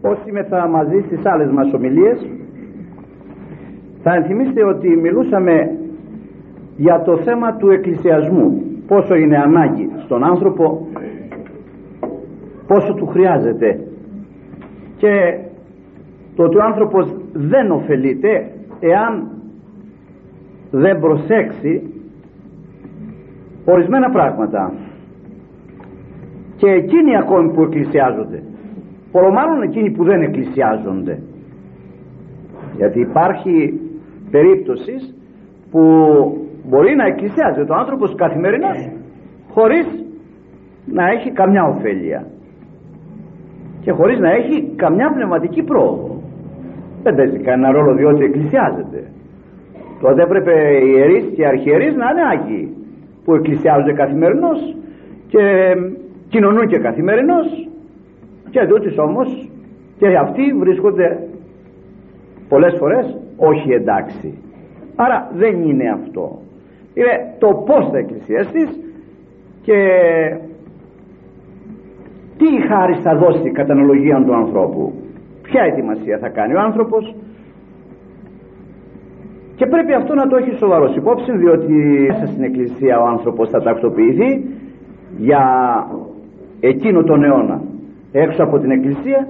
όσοι θα μαζί στις άλλες μας ομιλίες θα ενθυμίστε ότι μιλούσαμε για το θέμα του εκκλησιασμού. Πόσο είναι ανάγκη στον άνθρωπο πόσο του χρειάζεται. Και το ότι ο άνθρωπος δεν ωφελείται εάν δεν προσέξει ορισμένα πράγματα. Και εκείνοι ακόμη που εκκλησιάζονται μάλλον εκείνοι που δεν εκκλησιάζονται. Γιατί υπάρχει περίπτωσης που μπορεί να εκκλησιάζεται ο άνθρωπος καθημερινάς χωρίς να έχει καμιά ωφέλεια και χωρίς να έχει καμιά πνευματική πρόοδο. Δεν παίζει κανένα ρόλο διότι εκκλησιάζεται. Τότε έπρεπε οι ιερείς και οι αρχιερείς να είναι άγιοι που εκκλησιάζονται καθημερινώς και κοινωνούν και καθημερινώς και τούτης όμως και αυτοί βρίσκονται πολλές φορές όχι εντάξει. Άρα δεν είναι αυτό. Είναι το πως θα εκκλησιαστείς και τι χάρη θα δώσει κατά αναλογία του ανθρώπου. Ποια ετοιμασία θα κάνει ο άνθρωπος. Και πρέπει αυτό να το έχει σοβαρός υπόψη διότι μέσα στην εκκλησία ο άνθρωπος θα τακτοποιηθεί για εκείνο τον αιώνα έξω από την εκκλησία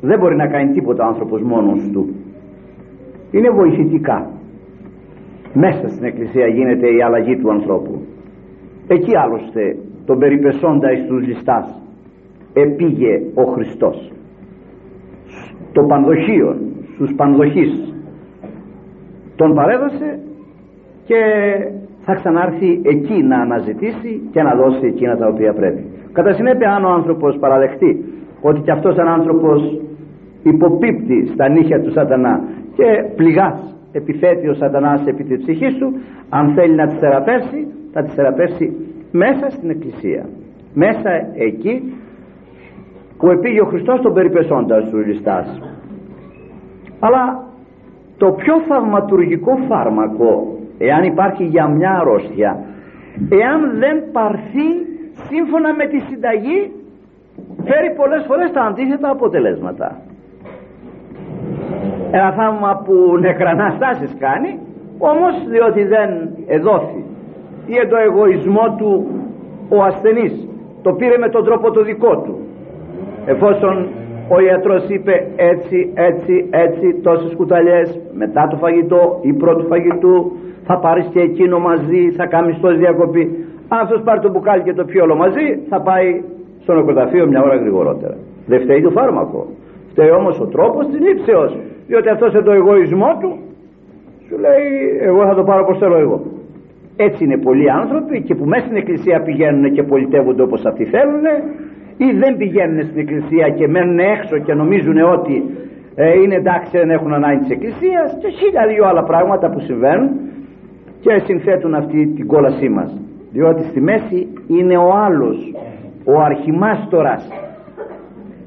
δεν μπορεί να κάνει τίποτα ο άνθρωπος μόνος του. Είναι βοηθητικά. Μέσα στην εκκλησία γίνεται η αλλαγή του ανθρώπου. Εκεί άλλωστε τον περιπεσόντα εις τους ληστάς επήγε ο Χριστός. Το πανδοχείο στους πανδοχείς τον παρέδωσε και θα ξανάρθει εκεί να αναζητήσει και να δώσει εκείνα τα οποία πρέπει κατά συνέπεια αν ο άνθρωπος παραδεχτεί ότι και αυτός ο άνθρωπος υποπίπτει στα νύχια του σατανά και πληγάς επιθέτει ο σατανάς επί της ψυχής σου αν θέλει να τη θεραπεύσει θα τη θεραπεύσει μέσα στην εκκλησία. Μέσα εκεί που επήγε ο Χριστός τον περιπεσόντα του ληστάς αλλά το πιο θαυματουργικό φάρμακο εάν υπάρχει για μια αρρώστια εάν δεν πάρθει σύμφωνα με τη συνταγή φέρει πολλές φορές τα αντίθετα αποτελέσματα. Ένα θαύμα που νεκραναστάσεις κάνει όμως διότι δεν εδόθη ή το εγωισμό του ο ασθενής το πήρε με τον τρόπο το δικό του. Εφόσον ο ιατρός είπε έτσι έτσι έτσι τόσες κουταλιές μετά το φαγητό ή πρώτου φαγητού θα πάρεις και εκείνο μαζί θα κάνεις τόση διακοπή αν αυτός πάρει το μπουκάλι και το πιει όλο μαζί θα πάει στο νεκροταφείο μια ώρα γρηγορότερα. Δεν φταίει το φάρμακο. Φταίει όμως ο τρόπος της λήψεως διότι αυτός σε το εγωισμό του. Σου λέει εγώ θα το πάρω πως θέλω εγώ έτσι είναι πολλοί άνθρωποι και που μέσα στην εκκλησία πηγαίνουν και πολιτεύονται όπως αυτοί θέλουν ή δεν πηγαίνουν στην εκκλησία και μένουν έξω και νομίζουν ότι ε, είναι εντάξει δεν έχουν ανάγκη της εκκλησίας και χίλια δύο άλλα πράγματα που συμβαίνουν και συνθέτουν αυτή την κόλασή μας διότι στη μέση είναι ο άλλος ο αρχιμάστορας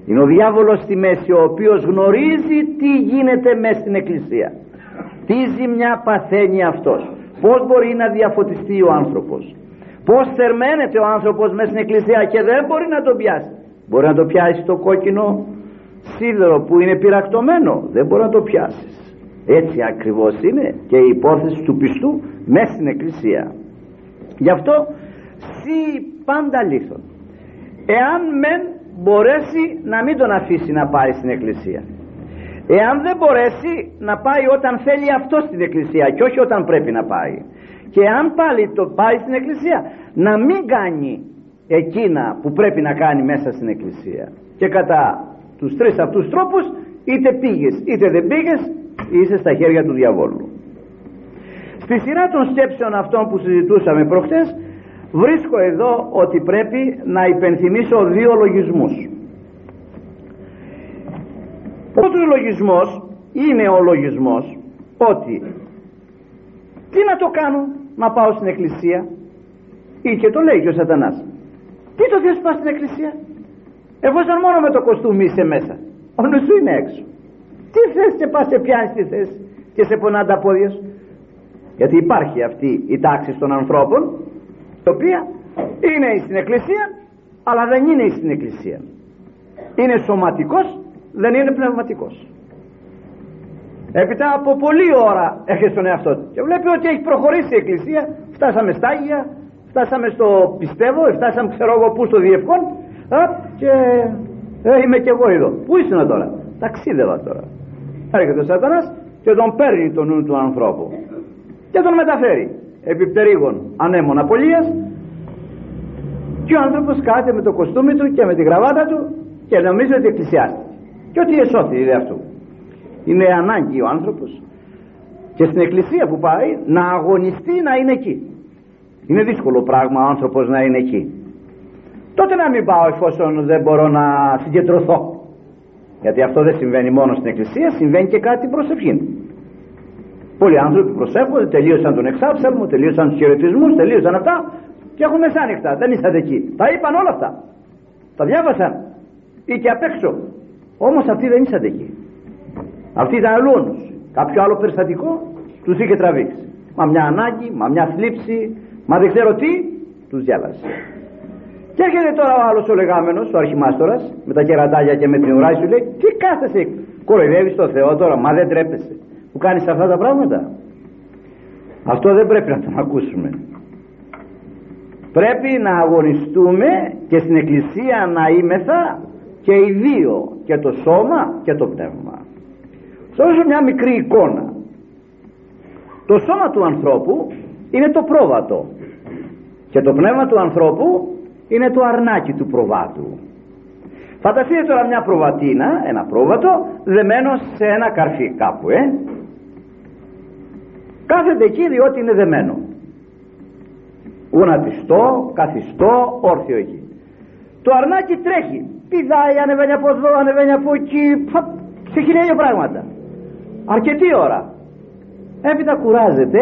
είναι ο διάβολος στη μέση ο οποίος γνωρίζει τι γίνεται μέσα στην εκκλησία. Τι ζημιά παθαίνει αυτός. Πως μπορεί να διαφωτιστεί ο άνθρωπος. Πως θερμαίνεται ο άνθρωπος μέσα στην εκκλησία και δεν μπορεί να το πιάσει. Μπορεί να το πιάσει το κόκκινο σίδερο που είναι πυρακτωμένο δεν μπορεί να το πιάσεις. έτσι ακριβώς είναι και η υπόθεση του πιστού μέσα στην εκκλησία γι' αυτό σύ πάντα λίθον εάν μεν μπορέσει να μην τον αφήσει να πάει στην εκκλησία. Εάν δεν μπορέσει να πάει όταν θέλει αυτό στην εκκλησία και όχι όταν πρέπει να πάει. Και αν πάλι το πάει στην εκκλησία να μην κάνει εκείνα που πρέπει να κάνει μέσα στην εκκλησία. Και κατά τους τρεις αυτούς τρόπους είτε πήγες είτε δεν πήγες είσαι στα χέρια του διαβόλου στη σειρά των σκέψεων αυτών που συζητούσαμε προχτές βρίσκω εδώ ότι πρέπει να υπενθυμίσω δύο λογισμούς. Ο πρώτος λογισμός είναι ο λογισμός ότι τι να το κάνω να πάω στην εκκλησία; Ή και το λέει και ο σατανάς. Τι το θες πας στην εκκλησία; Εφόσον μόνο με το κοστούμι είσαι μέσα. Ο νους σου είναι έξω. Τι θες και πας και πιάνεις τι θες και σε πονά τα πόδια σου; Γιατί υπάρχει αυτή η τάξη των ανθρώπων η οποία είναι στην εκκλησία αλλά δεν είναι στην εκκλησία. Είναι σωματικός δεν είναι πνευματικός. Έπειτα από πολλή ώρα έρχεται στον εαυτό του και βλέπει ότι έχει προχωρήσει η Εκκλησία. Φτάσαμε στα Άγια φτάσαμε στο πιστεύω φτάσαμε ξέρω εγώ που στο διευκόν και ε, είμαι και εγώ εδώ. Πού ήσουν τώρα; Ταξίδευα τώρα. Έρχεται ο σατανάς και τον παίρνει τον νου του ανθρώπου και τον μεταφέρει. Επί πτερίγων ανέμων απολίας. Και ο άνθρωπος κάθεται με το κοστούμι του και με τη γραβάτα του και νομίζει ότι εκκλησιάστηκε και ότι εσώθη είδε αυτού. Είναι ανάγκη ο άνθρωπος και στην εκκλησία που πάει να αγωνιστεί να είναι εκεί. Είναι δύσκολο πράγμα ο άνθρωπος να είναι εκεί. Τότε να μην πάω εφόσον δεν μπορώ να συγκεντρωθώ. Γιατί αυτό δεν συμβαίνει μόνο στην εκκλησία συμβαίνει και κάτι προσευχή πολλοί άνθρωποι προσεύχονται τελείωσαν τον εξάψαλμο τελείωσαν τους χαιρετισμούς τελείωσαν αυτά και έχουν μεσάνυχτα δεν είσατε εκεί. Τα είπαν όλα αυτά. Τα διάβασαν. Ή και απ' έξω. Όμως αυτοί δεν είσατε εκεί. Αυτοί ήταν αλλού κάποιο άλλο περιστατικό τους είχε τραβήξει. Μα μια ανάγκη, μα μια θλίψη μα δεν ξέρω τι τους διάλασε και έρχεται τώρα ο άλλος ο λεγάμενος ο αρχιμάστορας με τα κερατάλια και με την ουρά σου λέει τι κάθεσαι κοροϊδεύεις το Θεό τώρα μα δεν τρέπεσαι που κάνεις αυτά τα πράγματα. Αυτό δεν πρέπει να το ακούσουμε. Πρέπει να αγωνιστούμε και στην εκκλησία να είμεθα και οι δύο και το σώμα και το πνεύμα. Θα μια μικρή εικόνα. Το σώμα του ανθρώπου είναι το πρόβατο και το πνεύμα του ανθρώπου είναι το αρνάκι του προβάτου. Φανταστείτε τώρα μια προβατίνα ένα πρόβατο δεμένο σε ένα καρφί κάπου ε κάθεται εκεί διότι είναι δεμένο. Γονατιστό, καθιστό, όρθιο εκεί. Το αρνάκι τρέχει. Πηδάει, ανεβαίνει από εδώ, ανεβαίνει από εκεί. Σε χιλιάδια πράγματα. Αρκετή ώρα. Έπειτα κουράζεται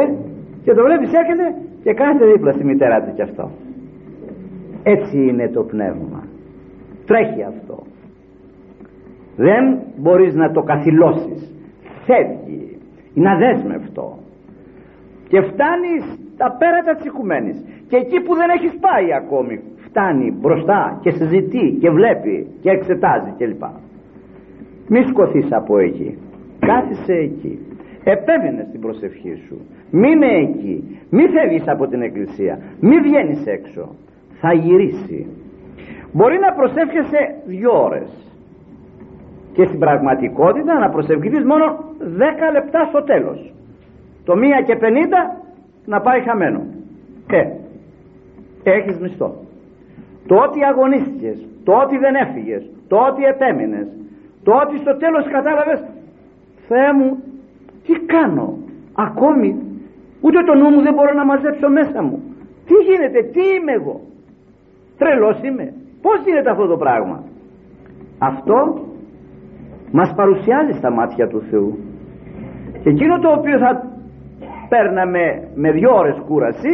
και το βλέπεις έρχεται και κάθεται δίπλα στη μητέρα του κι αυτό. Έτσι είναι το πνεύμα. Τρέχει αυτό. Δεν μπορείς να το καθυλώσεις. Φεύγει. Είναι αδέσμευτο και φτάνεις στα πέρατα της οικουμένης και εκεί που δεν έχεις πάει ακόμη φτάνει μπροστά και συζητεί και βλέπει και εξετάζει κλπ. Μη σκοθείς από εκεί. Κάθισε εκεί. Επέμενες στην προσευχή σου. Μείνε εκεί. Μη φεύγεις από την εκκλησία. Μη βγαίνεις έξω. Θα γυρίσει. Μπορεί να προσεύχεσαι δυο ώρες. Και στην πραγματικότητα να προσευχηθείς μόνο δέκα λεπτά στο τέλος το μία και πενήντα να πάει χαμένο. Ε, έχεις μισθό. Το ότι αγωνίστηκες το ότι δεν έφυγες το ότι επέμεινες το ότι στο τέλος κατάλαβες Θεέ μου τι κάνω ακόμη ούτε το νου μου δεν μπορώ να μαζέψω μέσα μου. Τι γίνεται, τι είμαι εγώ τρελός είμαι πως γίνεται αυτό το πράγμα αυτό μας παρουσιάζει στα μάτια του Θεού. Και εκείνο το οποίο θα παίρναμε με δυο ώρες κούραση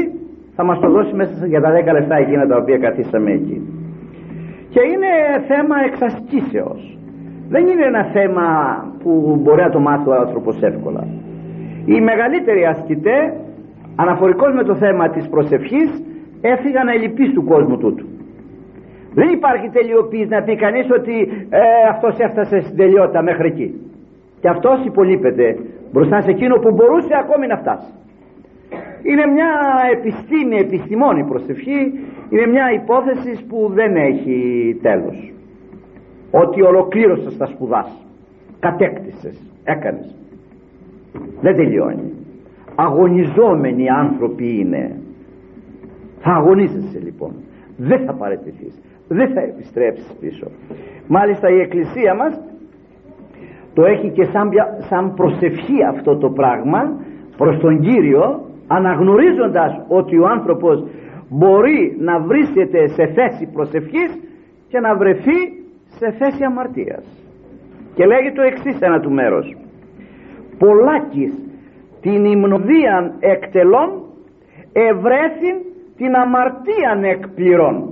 θα μας το δώσει μέσα για τα δέκα λεπτά εκείνα τα οποία καθίσαμε εκεί. Και είναι θέμα εξασκήσεως. Δεν είναι ένα θέμα που μπορεί να το μάθει ο άνθρωπος εύκολα. Οι μεγαλύτεροι ασκητέ αναφορικώς με το θέμα της προσευχής έφυγαν ελλειπείς του κόσμου τούτου. Δεν υπάρχει τελειοποίηση να πει κανείς ότι ε, αυτός έφτασε στην τελειότητα μέχρι εκεί και αυτός υπολείπεται μπροστά σε εκείνο που μπορούσε ακόμη να φτάσει. Είναι μια επιστήμη, επιστημόνη προσευχή είναι μια υπόθεση που δεν έχει τέλος. Ότι ολοκλήρωσες τα σπουδάς κατέκτησες, έκανες. Δεν τελειώνει. Αγωνιζόμενοι άνθρωποι είναι. Θα αγωνίζεσαι λοιπόν. Δεν θα παραιτηθείς δεν θα επιστρέψεις πίσω. Μάλιστα η εκκλησία μας το έχει και σαν, σαν προσευχή αυτό το πράγμα προς τον Κύριο αναγνωρίζοντας ότι ο άνθρωπος μπορεί να βρίσκεται σε θέση προσευχής και να βρεθεί σε θέση αμαρτίας. Και λέγει το εξής ένα του μέρος πολλάκις την υμνοδίαν εκτελών ευρέθην την αμαρτίαν εκπληρών.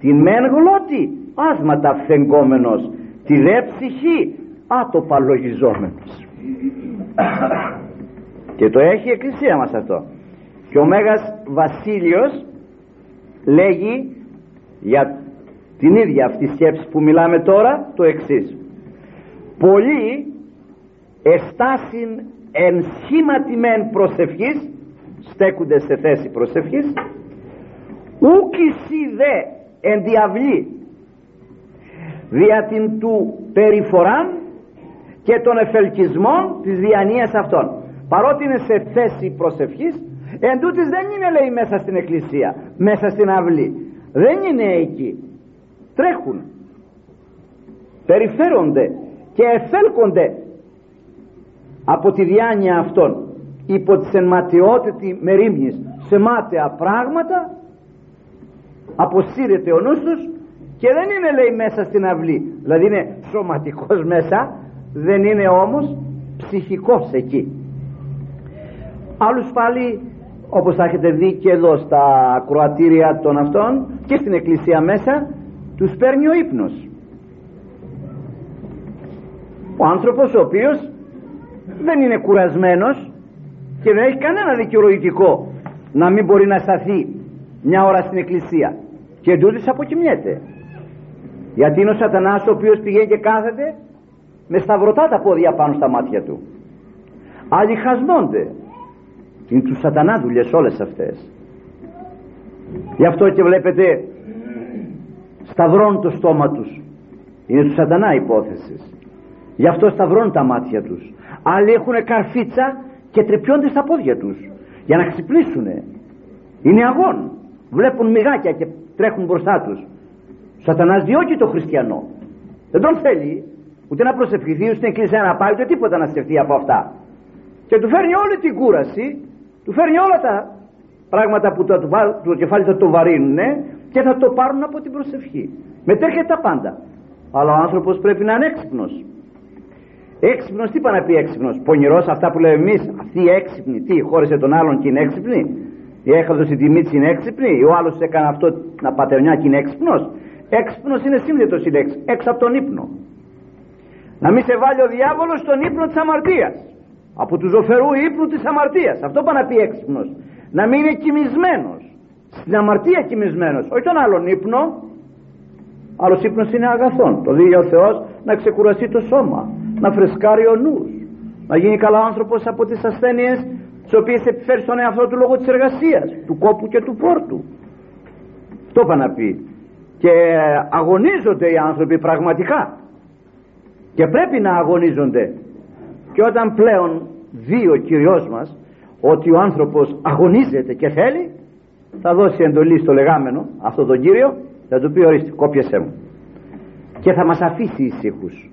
Την μεν γλώτη άσματα φθεγκόμενος τη δε ψυχή άτοπα λογιζόμενος. Και το έχει η εκκλησία μας αυτό. Και ο Μέγας Βασίλειος λέγει για την ίδια αυτή σκέψη που μιλάμε τώρα το εξής. Πολλοί εστάσιν εν σχήματι προσευχής στέκονται σε θέση προσευχής ούκησι δε εν διαβλή δια την του περιφοράν και των εφελκισμών της διανοίας αυτών. Παρότι είναι σε θέση προσευχής εν τούτης δεν είναι λέει μέσα στην εκκλησία μέσα στην αυλή. Δεν είναι εκεί. Τρέχουν. Περιφέρονται και εφέλκονται από τη διάνοια αυτών υπό τη ενματιότητη μερίμνης. Σε μάταια πράγματα αποσύρεται ο νους τους και δεν είναι λέει μέσα στην αυλή. Δηλαδή είναι σωματικός μέσα δεν είναι όμως ψυχικός εκεί. Άλλους πάλι όπως θα έχετε δει και εδώ στα κροατήρια των αυτών και στην εκκλησία μέσα τους παίρνει ο ύπνος. Ο άνθρωπος ο οποίος δεν είναι κουρασμένος και δεν έχει κανένα δικαιολογητικό να μην μπορεί να σταθεί μια ώρα στην εκκλησία. Και εντούτοις αποκοιμιέται. Γιατί είναι ο σατανάς ο οποίος πηγαίνει και κάθεται με σταυρωτά τα πόδια πάνω στα μάτια του. Άλλοι χασμώνται. Είναι του σατανά δουλειές όλες αυτές. Γι' αυτό και βλέπετε σταυρώνουν το στόμα τους. Είναι του σατανά υπόθεσης. Γι' αυτό σταυρώνουν τα μάτια τους. Άλλοι έχουν καρφίτσα και τρεπιώνται στα πόδια τους για να ξυπνήσουν είναι αγών. Βλέπουν μυγάκια και τρέχουν μπροστά τους. Ο σατανάς διώκει το χριστιανό. Δεν τον θέλει ούτε να προσευχηθεί ούτε στην εκκλησία να πάει ούτε τίποτα να σκεφτεί από αυτά. Και του φέρνει όλη την κούραση του φέρνει όλα τα πράγματα που το, το κεφάλι θα το βαρύνουν και θα το πάρουν από την προσευχή. Μετέρχεται τα πάντα. Αλλά ο άνθρωπος πρέπει να είναι έξυπνος. Έξυπνος τι είπα να πει έξυπνος. Πονηρός αυτά που λέμε εμείς αυτή η έξυπνη τι χώρισε τον άλλον και είναι έξυπνη η έχαδος η τιμή είναι έξυπνη; Ο άλλος έκανε αυτό να πατερνιά και είναι έξυπνος; Έξυπνος είναι σύνδετος η λέξη έξω από τον ύπνο να μην σε βάλει ο διάβολος στον ύπνο της αμαρτίας. Από του ζωφερού ύπνου της αμαρτίας. Αυτό πάει να πει έξυπνος. Να μην είναι κοιμισμένος. Στην αμαρτία κοιμισμένος. Όχι τον άλλον ύπνο. Άλλος ύπνος είναι αγαθόν. Το δει ο Θεός να ξεκουραστεί το σώμα. Να φρεσκάρει ο νους. Να γίνει καλά άνθρωπος από τις ασθένειες τις οποίες επιφέρει στον εαυτό του λόγω της εργασίας του κόπου και του πόρτου. Αυτό πάει να πει. Και αγωνίζονται οι άνθρωποι πραγματικά και πρέπει να αγωνίζονται. Και όταν πλέον δει ο Κυριός μας ότι ο άνθρωπος αγωνίζεται και θέλει θα δώσει εντολή στο λεγάμενο αυτό τον Κύριο θα του πει ορίστε κόπιασέ μου και θα μας αφήσει ησύχους.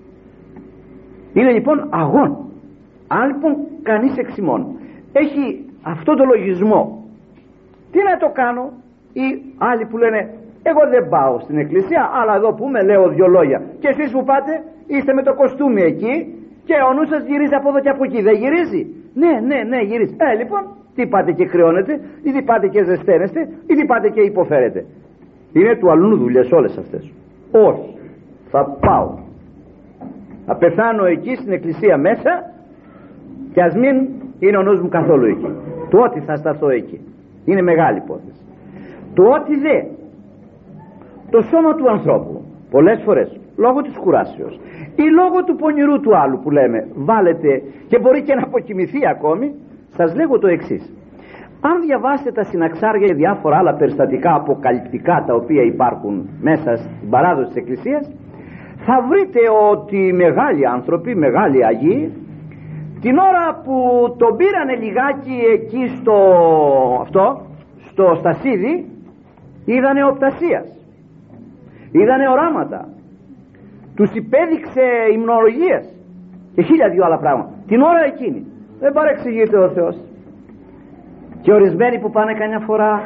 Είναι λοιπόν αγών. Αν λοιπόν κανείς εξημών έχει αυτό το λογισμό τι να το κάνω ή άλλοι που λένε εγώ δεν πάω στην εκκλησία αλλά εδώ που με λέω δυο λόγια. Και εσείς που πάτε είστε με το κοστούμι εκεί και ο νους σας γυρίζει από εδώ και από εκεί. Δεν γυρίζει; Ναι ναι ναι γυρίζει. Ε λοιπόν τι πάτε και χρεώνετε ή τι πάτε και ζεσταίνεστε ή τι πάτε και υποφέρετε. Είναι του αλλού δουλειές όλες αυτές. Όχι. Θα πάω. Θα πεθάνω εκεί στην εκκλησία μέσα και ας μην είναι ο νους μου καθόλου εκεί. Το ότι θα σταθώ εκεί. Είναι μεγάλη υπόθεση. Το ότι δε το σώμα του ανθρώπου. Πολλές φορές λόγω της κουράσεως ή λόγω του πονηρού του άλλου που λέμε βάλετε και μπορεί και να αποκοιμηθεί ακόμη σας λέγω το εξής. Αν διαβάσετε τα συναξάρια και διάφορα άλλα περιστατικά αποκαλυπτικά τα οποία υπάρχουν μέσα στην παράδοση της Εκκλησίας θα βρείτε ότι οι μεγάλοι άνθρωποι, μεγάλοι Αγίοι την ώρα που τον πήρανε λιγάκι εκεί στο αυτό στο στασίδι είδανε οπτασίας είδανε οράματα. Τους υπέδειξε υμνολογίες και χίλια δυο άλλα πράγματα. Την ώρα εκείνη. Δεν παρεξηγείται ο Θεός. Και ορισμένοι που πάνε καμιά φορά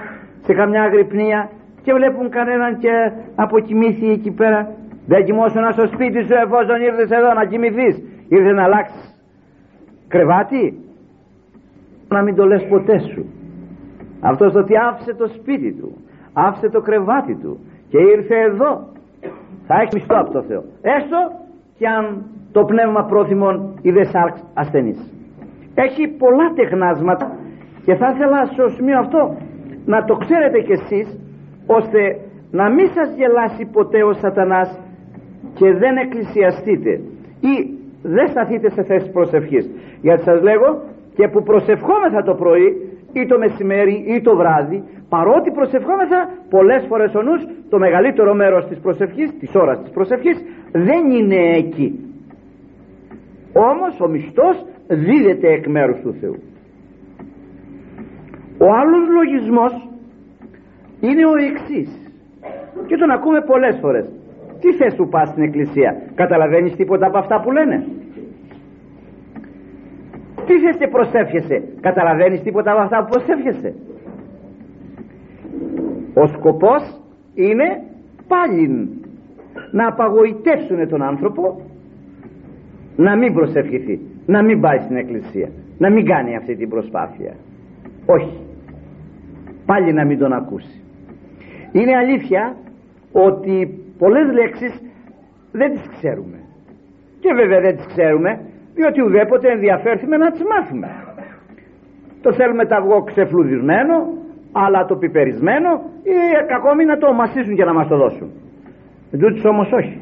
σε καμιά αγρυπνία και βλέπουν κανέναν και αποκοιμήθη εκεί πέρα. Δεν κοιμόσουν στο σπίτι σου εφόσον ήρθες εδώ να κοιμηθείς. Ήρθες να αλλάξεις κρεβάτι. Να μην το λες ποτέ σου. Αυτός το ότι άφησε το σπίτι του άφησε το κρεβάτι του και ήρθε εδώ. Θα έχει μισθό από το Θεό. Έστω και αν το πνεύμα πρόθυμον είδε σάρξ ασθενής. Έχει πολλά τεχνάσματα και θα ήθελα στο σημείο αυτό να το ξέρετε κι εσείς ώστε να μην σας γελάσει ποτέ ο σατανάς και δεν εκκλησιαστείτε ή δεν σταθείτε σε θέση προσευχής. Γιατί σας λέγω και που προσευχόμεθα το πρωί ή το μεσημέρι ή το βράδυ παρότι προσευχόμεθα πολλές φορές ο νους το μεγαλύτερο μέρος της προσευχής της ώρας της προσευχής δεν είναι εκεί. Όμως ο μισθός δίδεται εκ μέρους του Θεού. Ο άλλος λογισμός είναι ο εξής. και τον ακούμε πολλές φορές. Τι θες που πας στην εκκλησία; Καταλαβαίνεις τίποτα από αυτά που λένε; Τι θες και προσεύχεσαι; Καταλαβαίνεις τίποτα από αυτά που προσεύχεσαι; Ο σκοπός είναι πάλι να απαγοητεύσουν τον άνθρωπο να μην προσευχηθεί να μην πάει στην εκκλησία να μην κάνει αυτή την προσπάθεια. Όχι. Πάλι να μην τον ακούσει. Είναι αλήθεια ότι πολλές λέξεις δεν τις ξέρουμε. Και βέβαια δεν τις ξέρουμε διότι ουδέποτε ενδιαφέρθημε να τις μάθουμε. Το θέλουμε τα αυγό ξεφλουδισμένο αλλά το πιπερισμένο ή ακόμη να το μασίσουν και να μας το δώσουν. Εν όμως όχι.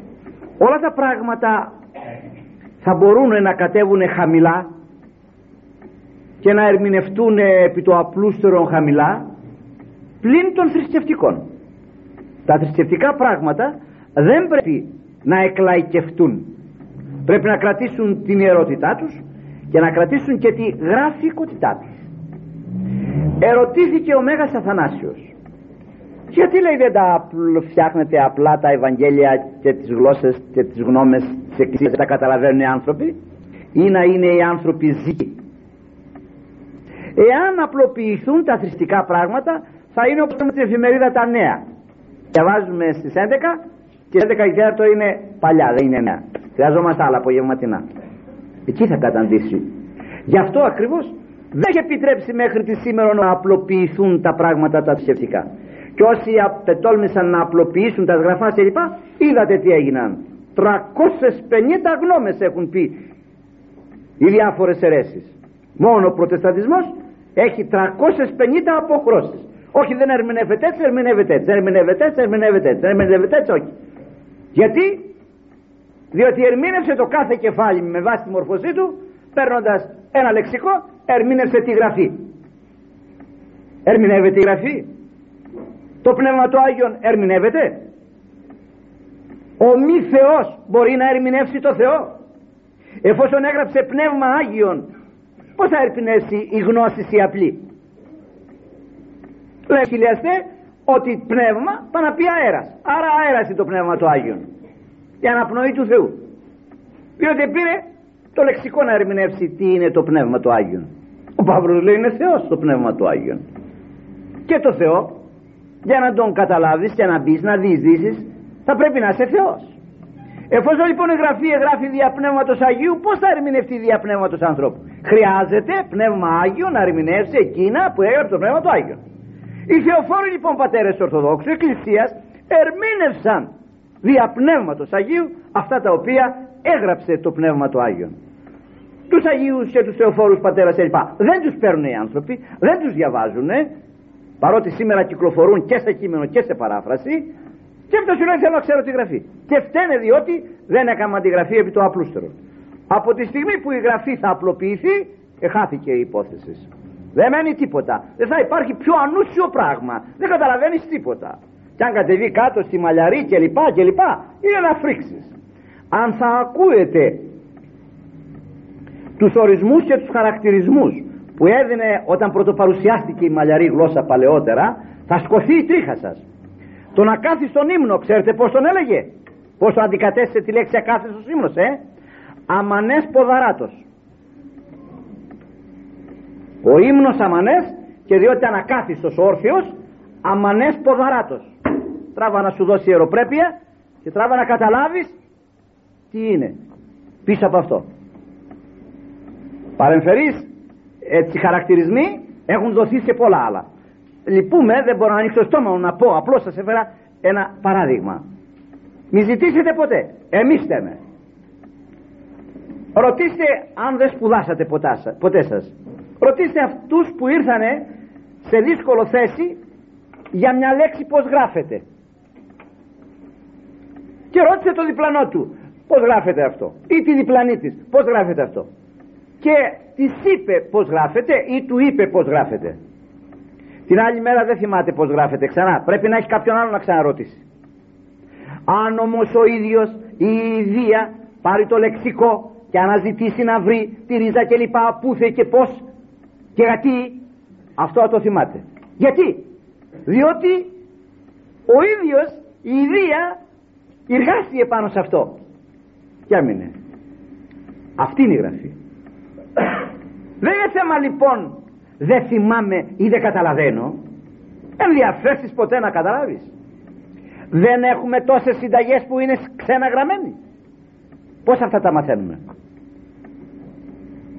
Όλα τα πράγματα θα μπορούν να κατέβουν χαμηλά και να ερμηνευτούν επί το απλούστερο χαμηλά πλην των θρησκευτικών. Τα θρησκευτικά πράγματα δεν πρέπει να εκλαϊκευτούν πρέπει να κρατήσουν την ιερότητά τους και να κρατήσουν και τη γραφικότητά τους. Ερωτήθηκε ο Μέγας Αθανάσιος. Γιατί λέει δεν τα φτιάχνετε απλά τα Ευαγγέλια και τις γλώσσες και τις γνώμες της Εκκλησίας τα καταλαβαίνουν οι άνθρωποι; Ή να είναι οι άνθρωποι ζήκοι εάν απλοποιηθούν τα θρηστικά πράγματα θα είναι όπως με την εφημερίδα τα νέα διαβάζουμε στις 11 και 11 το είναι παλιά δεν είναι νέα χρειαζόμαστε άλλα απογευματινά. Εκεί θα καταντήσει. Γι' αυτό ακριβώς δεν έχει επιτρέψει μέχρι τη σήμερα να απλοποιηθούν τα πράγματα τα θρησκευτικά. Και όσοι απετόλμησαν να απλοποιήσουν τα γραφά κλπ είδατε τι έγιναν. 350 γνώμες έχουν πει οι διάφορες αιρέσεις. Μόνο ο προτεσταντισμός έχει 350 αποχρώσεις. Όχι δεν ερμηνεύεται έτσι, ερμηνεύεται έτσι, ερμηνεύεται έτσι, ερμηνεύεται έτσι, ερμηνεύεται έτσι, όχι. Γιατί, διότι ερμήνευσε το κάθε κεφάλι με βάση τη μορφωσή του, παίρνοντας ένα λεξικό, ερμήνευσε τη γραφή. Ερμηνεύεται η γραφή; Το πνεύμα του Άγιον ερμηνεύεται; Ο μη Θεός μπορεί να ερμηνεύσει το Θεό; Εφόσον έγραψε πνεύμα Άγιον, πώς θα ερμηνεύσει η γνώση η απλή; Λέει χιλιαστές ότι πνεύμα πάει να πει αέρας άρα αέρας είναι το πνεύμα του Άγιον η αναπνοή του Θεού. Διότι πήρε το λεξικό να ερμηνεύσει τι είναι το πνεύμα του Άγιον. Ο Παύλος λέει είναι Θεός το πνεύμα του Άγιον και το Θεό για να τον καταλάβεις και να μπεις να διεισδύσεις θα πρέπει να είσαι Θεός. Εφόσον λοιπόν η γραφή εγγράφει δια πνεύματος Αγίου πως θα ερμηνευτεί δια πνεύματος ανθρώπου; Χρειάζεται πνεύμα Άγιο να ερμηνεύσει εκείνα που έγραψε το πνεύμα του Άγιον. Οι θεοφόροι λοιπόν πατέρες Ορθοδόξου Εκκλησίας ερμήνευσαν δια πνεύματος Αγίου αυτά τα οποία έγραψε το πνεύμα του Άγιον τους Αγίους και τους θεοφόρους πατέρας κλπ. Δεν τους παίρνουν οι άνθρωποι δεν τους διαβάζουν παρότι σήμερα κυκλοφορούν και σε κείμενο και σε παράφραση. Και αυτό σου λέει θέλω να ξέρω τη γραφή και φταίνε διότι δεν έκανα τη γραφή επί το απλούστερο. Από τη στιγμή που η γραφή θα απλοποιηθεί εχάθηκε η υπόθεση. Δεν μένει τίποτα. Δεν θα υπάρχει πιο ανούσιο πράγμα. Δεν καταλαβαίνεις τίποτα. Και αν κατεβεί κάτω στη μαλλιαρή και λοιπά και λοιπά, είναι να φρίξεις. Αν θα ακούετε τους ορισμούς και τους χαρακτηρισμούς που έδινε όταν πρωτοπαρουσιάστηκε η μαλλιαρή γλώσσα παλαιότερα, θα σκοθεί η τρίχα σας. Το να κάθεις στον ύμνο, ξέρετε πώς τον έλεγε; Πώς το αντικατέστησε τη λέξη ακάθιστος ύμνος, ε; Αμανές ποδαράτος ο ύμνος αμανές και διότι ανακάθιστος όρθιος αμανές ποδαράτος τράβα να σου δώσει αεροπρέπεια και τράβα να καταλάβεις τι είναι πίσω από αυτό. Παρεμφερείς έτσι χαρακτηρισμοί έχουν δοθεί σε πολλά άλλα. Λυπούμε δεν μπορώ να ανοίξω το στόμα μου να πω απλώς σας έφερα ένα παράδειγμα. Μη ζητήσετε ποτέ εμείς θέμε. Ρωτήστε αν δεν σπουδάσατε ποτέ σας. Ρωτήστε αυτούς που ήρθανε σε δύσκολο θέση για μια λέξη πως γράφεται και ρώτησε το διπλανό του πως γράφεται αυτό; Ή τη διπλανή της πως γράφεται αυτό; Και της είπε πως γράφεται ή του είπε πως γράφεται; Την άλλη μέρα δεν θυμάται πως γράφεται ξανά. Πρέπει να έχει κάποιον άλλο να ξαναρωτήσει αν όμως ο ίδιος η ιδία πάρει το λεξικό και αναζητήσει να βρει τη ρίζα και λοιπά πού και πως και γιατί αυτό το θυμάται. Γιατί; Διότι ο ίδιος η ιδέα εργάστηκε πάνω σε αυτό. Και άμεινε αυτή είναι η γραφή. Δεν είναι θέμα λοιπόν δεν θυμάμαι ή δεν καταλαβαίνω ενδιαφέρσεις ποτέ να καταλάβεις. Δεν έχουμε τόσες συνταγές που είναι ξένα γραμμένοι πως αυτά τα μαθαίνουμε;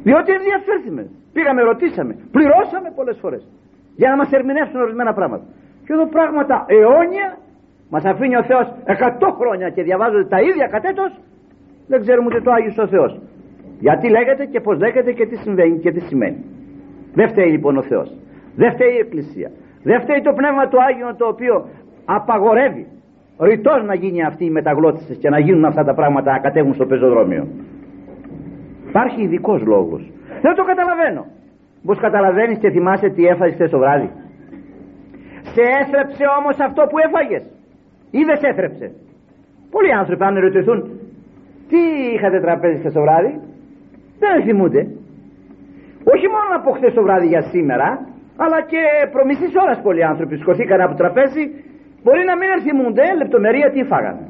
Διότι ενδιαφέρθημε. Πήγαμε ρωτήσαμε. Πληρώσαμε πολλές φορές. Για να μας ερμηνεύσουν ορισμένα πράγματα. Και εδώ πράγματα αιώνια μας αφήνει ο Θεός 100 χρόνια και διαβάζονται τα ίδια κατέτος δεν ξέρουμε ούτε το Άγιος ο Θεός. Γιατί λέγεται και πως λέγεται και τι συμβαίνει και τι σημαίνει. Δεν φταίει λοιπόν ο Θεός. Δεν φταίει η Εκκλησία. Δεν φταίει το Πνεύμα του Άγιου το οποίο απαγορεύει ρητός να γίνει αυτή η μεταγλώτηση και να γίνουν αυτά τα πράγματα να κατέβουν στο πεζοδρόμιο. Υπάρχει ειδικός λόγος. Δεν το καταλαβαίνω. Πως καταλαβαίνεις και θυμάσαι τι έφαγες χθες το βράδυ. Σε έθρεψε όμως αυτό που έφαγες ή δεν σε έθρεψε πολλοί άνθρωποι αν ερωτηθούν τι είχατε τραπέζι χθες το βράδυ; Δεν θυμούνται. Όχι μόνο από χθες το βράδυ για σήμερα αλλά και προμηθείς ώρας πολλοί άνθρωποι σκοθήκαν από το τραπέζι. Μπορεί να μην θυμούνται λεπτομερία τι φάγανε.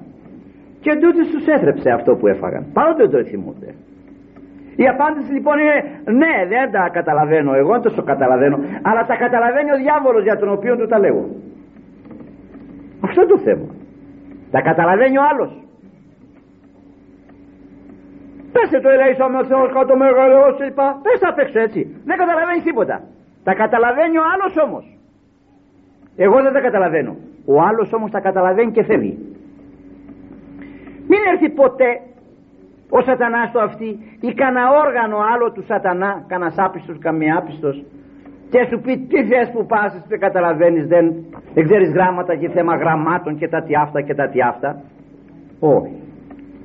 Και τούτος τους έθρεψε αυτό που έφαγαν. Παρότι δεν το θυμούνται η απάντηση λοιπόν είναι ναι δεν τα καταλαβαίνω εγώ δεν το καταλαβαίνω αλλά τα καταλαβαίνει ο διάβολος για τον οποίο του τα λέγω αυτό το θέμα τα καταλαβαίνει ο άλλος Πέσε το ελέησαμε ο Θεός κάτω μεγαλός και λοιπά. Πες απ' έξω έτσι. Δεν καταλαβαίνει τίποτα. Τα καταλαβαίνει ο άλλος όμως. Εγώ δεν τα καταλαβαίνω. Ο άλλος όμως τα καταλαβαίνει και φεύγει. Μην έρθει ποτέ ο σατανάς το αυτή ή κανένα όργανο άλλο του σατανά, κανένας άπιστος, καμία άπιστος και σου πει τι θες που πας, δεν καταλαβαίνεις, δεν, δεν ξέρεις γράμματα και θέμα γραμμάτων και τα τι αυτά και τα τι αυτά. Όχι.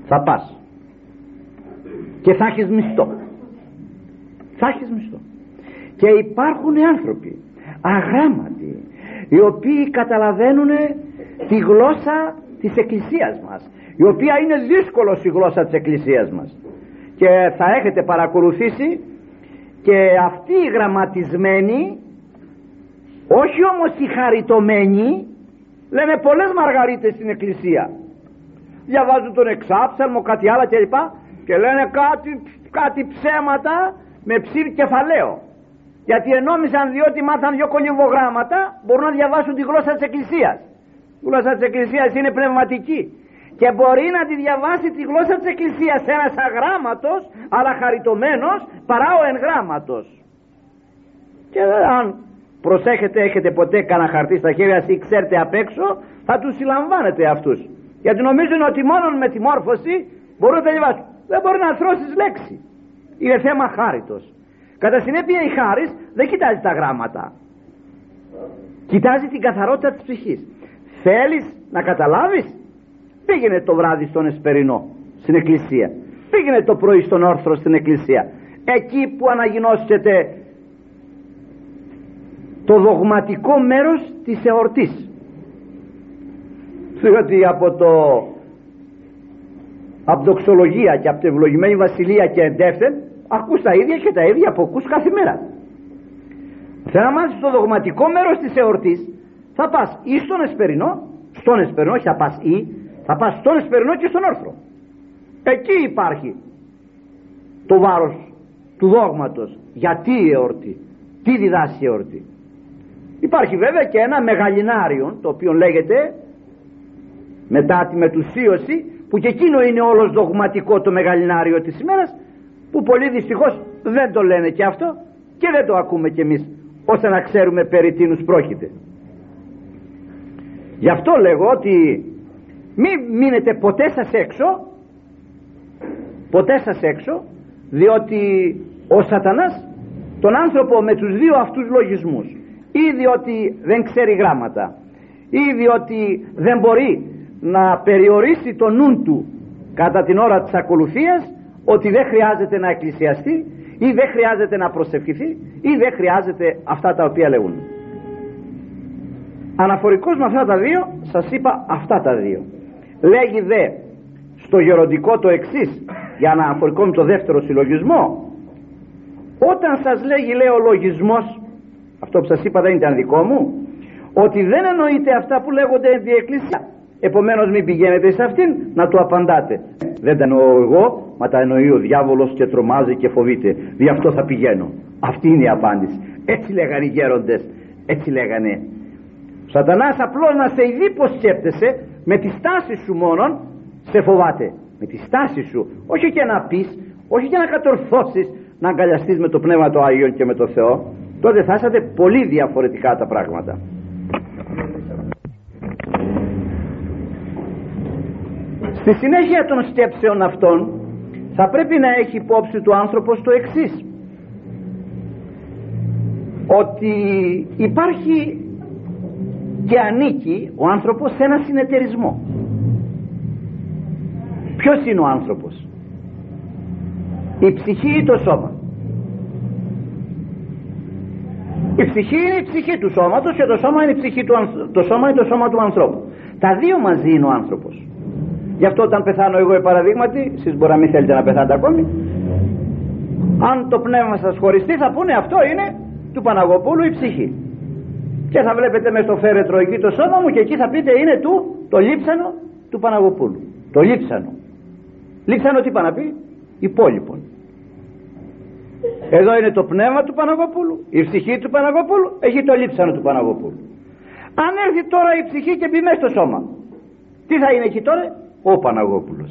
Θα πας και θα έχεις μισθό θα έχεις μισθό και υπάρχουν άνθρωποι αγράμματοι οι οποίοι καταλαβαίνουν τη γλώσσα της εκκλησίας μας η οποία είναι δύσκολος η γλώσσα της εκκλησίας μας και θα έχετε παρακολουθήσει και αυτοί οι γραμματισμένοι όχι όμως οι χαριτωμένοι λένε πολλές μαργαρίτες στην εκκλησία. Διαβάζουν τον εξάψαλμο κάτι άλλο κλπ. Και λένε κάτι, κάτι ψέματα με ψήρ κεφαλαίο. Γιατί ενόμισαν διότι μάθαν δυο κολυβογράμματα μπορούν να διαβάσουν τη γλώσσα της εκκλησίας. Η γλώσσα της εκκλησίας είναι πνευματική και μπορεί να τη διαβάσει τη γλώσσα της εκκλησίας. Ένας αγράμματος αλλά χαριτωμένος παρά ο εγγράμματος. Και αν προσέχετε έχετε ποτέ κανένα χαρτί στα χέρια ή ξέρετε απ' έξω θα τους συλλαμβάνετε αυτούς. Γιατί νομίζουν ότι μόνο με τη μόρφωση μπορούν να τα διαβάσουν. Δεν μπορεί να θρώσεις λέξη. Είναι θέμα χάριτος. Κατά συνέπεια η χάρις δεν κοιτάζει τα γράμματα. Κοιτάζει την καθαρότητα της ψυχής. Θέλεις να καταλάβεις; Πήγαινε το βράδυ στον Εσπερινό στην εκκλησία. Πήγαινε το πρωί στον Όρθρο στην εκκλησία. Εκεί που αναγινώσετε το δογματικό μέρος της εορτής. Διότι από το από δοξολογία και από την ευλογημένη βασιλεία και εντεύθεν ακούς τα ίδια και τα ίδια που ακούς κάθε μέρα. Θέλω να μάθεις στο δογματικό μέρος της εορτής. Θα πας ή στον Εσπερινό στον Εσπερινό όχι θα πας ή θα πας στον Εσπερινό και στον Όρθρο. Εκεί υπάρχει το βάρος του δόγματος. Γιατί η εορτή τι διδάσκει η εορτή. Υπάρχει βέβαια και ένα μεγαλινάριο το οποίο λέγεται μετά τη μετουσίωση που και εκείνο είναι όλος δογματικό το μεγαλινάριο της ημέρας που πολύ δυστυχώς δεν το λένε και αυτό και δεν το ακούμε κι εμείς ώστε να ξέρουμε περί τίνους πρόκειται. Γι' αυτό λέγω ότι μην μείνετε ποτέ σας έξω ποτέ σας έξω διότι ο σατανάς τον άνθρωπο με τους δύο αυτούς λογισμούς ή διότι δεν ξέρει γράμματα ή διότι δεν μπορεί να περιορίσει το νου του κατά την ώρα της ακολουθίας ότι δεν χρειάζεται να εκκλησιαστεί ή δεν χρειάζεται να προσευχηθεί ή δεν χρειάζεται αυτά τα οποία λέγουν αναφορικός με αυτά τα δύο σας είπα αυτά τα δύο λέγει δε στο γεροντικό το εξής για να αναφορικό με το δεύτερο συλλογισμό. Όταν σας λέγει λέει ο λογισμός αυτό που σας είπα δεν ήταν δικό μου ότι δεν εννοείται αυτά που λέγονται δι' εκκλησία. Επομένως μην πηγαίνετε σε αυτήν να του απαντάτε. Δεν τα εννοώ εγώ μα τα εννοεί ο διάβολος και τρομάζει και φοβείται. Γι' αυτό θα πηγαίνω. Αυτή είναι η απάντηση. Έτσι λέγανε οι γέροντες. Έτσι λέγανε. Ο σατανάς απλώς να σε ειδεί πως σκέπτεσαι με τη στάση σου μόνον σε φοβάται. Με τη στάση σου. Όχι και να πεις όχι και να κατορθώσεις να αγκαλιαστείς με το Πνεύμα του Άγιον και με το Θεό. Τότε θα είσατε πολύ διαφορετικά τα πράγματα. Στη συνέχεια των σκέψεων αυτών θα πρέπει να έχει υπόψη του άνθρωπος το εξής. Ότι υπάρχει και ανήκει ο άνθρωπος σε ένα συνεταιρισμό. Ποιος είναι ο άνθρωπος; Η ψυχή ή το σώμα; Η ψυχή είναι η ψυχή του σώματος και το σώμα είναι, η ψυχή του, το σώμα είναι το σώμα του ανθρώπου. Τα δύο μαζί είναι ο άνθρωπος. Γι' αυτό όταν πεθάνω εγώ παραδείγματι εσείς μπορεί να μην θέλετε να πεθάνετε ακόμη αν το πνεύμα σας χωριστεί θα πούνε αυτό είναι του Παναγωπούλου η ψυχή και θα βλέπετε μες στο φέρετρο εκεί το σώμα μου και εκεί θα πείτε είναι του το λείψανο του Παναγωπούλου το λείψανο. Λείψανο τι είπα να πει; Υπόλοιπον. Εδώ είναι το πνεύμα του Παναγωπούλου η ψυχή του Παναγωπούλου έχει το λείψανο του Παναγωπούλου αν έρθει τώρα η ψυχή και μπει μέσα στο σώμα τι θα είναι εκεί τώρα; Ο Παναγόπουλος.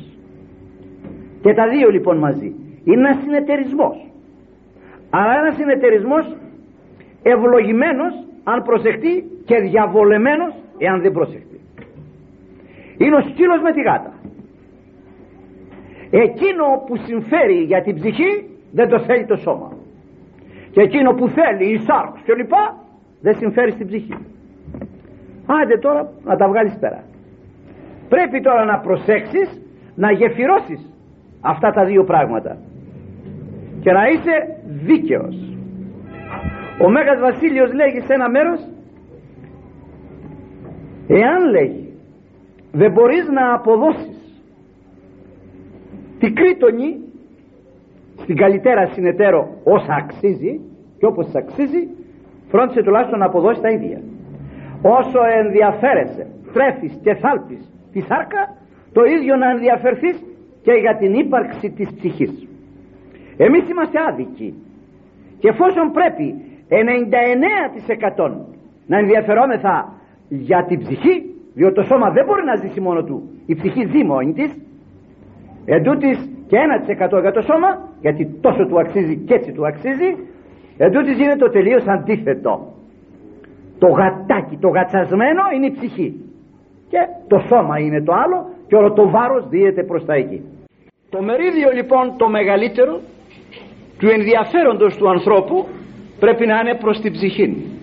Και τα δύο λοιπόν μαζί. Είναι ένας συνεταιρισμός. Αλλά ένας συνεταιρισμός ευλογημένος αν προσεχτεί και διαβολεμένος εάν δεν προσεχτεί. Είναι ο σκύλος με τη γάτα. Εκείνο που συμφέρει για την ψυχή δεν το θέλει το σώμα. Και εκείνο που θέλει η σάρξ και λοιπά δεν συμφέρει στην ψυχή. Άντε τώρα να τα βγάλεις πέρα. Πρέπει τώρα να προσέξεις να γεφυρώσεις αυτά τα δύο πράγματα. Και να είσαι δίκαιος ο Μέγας Βασίλειος λέγει σε ένα μέρος εάν λέγει δεν μπορείς να αποδώσεις τη κρίτονη στην καλύτερα συνεταίρο όσα αξίζει και όπως αξίζει φρόντισε τουλάχιστον να αποδώσεις τα ίδια. Όσο ενδιαφέρεσαι τρέφεις και θάλπεις τη σάρκα το ίδιο να ενδιαφερθείς και για την ύπαρξη της ψυχής εμείς είμαστε άδικοι και εφόσον πρέπει 99% να ενδιαφερόμεθα για την ψυχή διότι το σώμα δεν μπορεί να ζήσει μόνο του. Η ψυχή ζει μόνη της. Εντούτοις και 1% για το σώμα γιατί τόσο του αξίζει και έτσι του αξίζει. Εντούτοις είναι το τελείως αντίθετο. Το γατάκι το γατσασμένο είναι η ψυχή. Και το σώμα είναι το άλλο και όλο το βάρος δίεται προς τα εκεί. Το μερίδιο λοιπόν το μεγαλύτερο του ενδιαφέροντος του ανθρώπου πρέπει να είναι προς την ψυχή.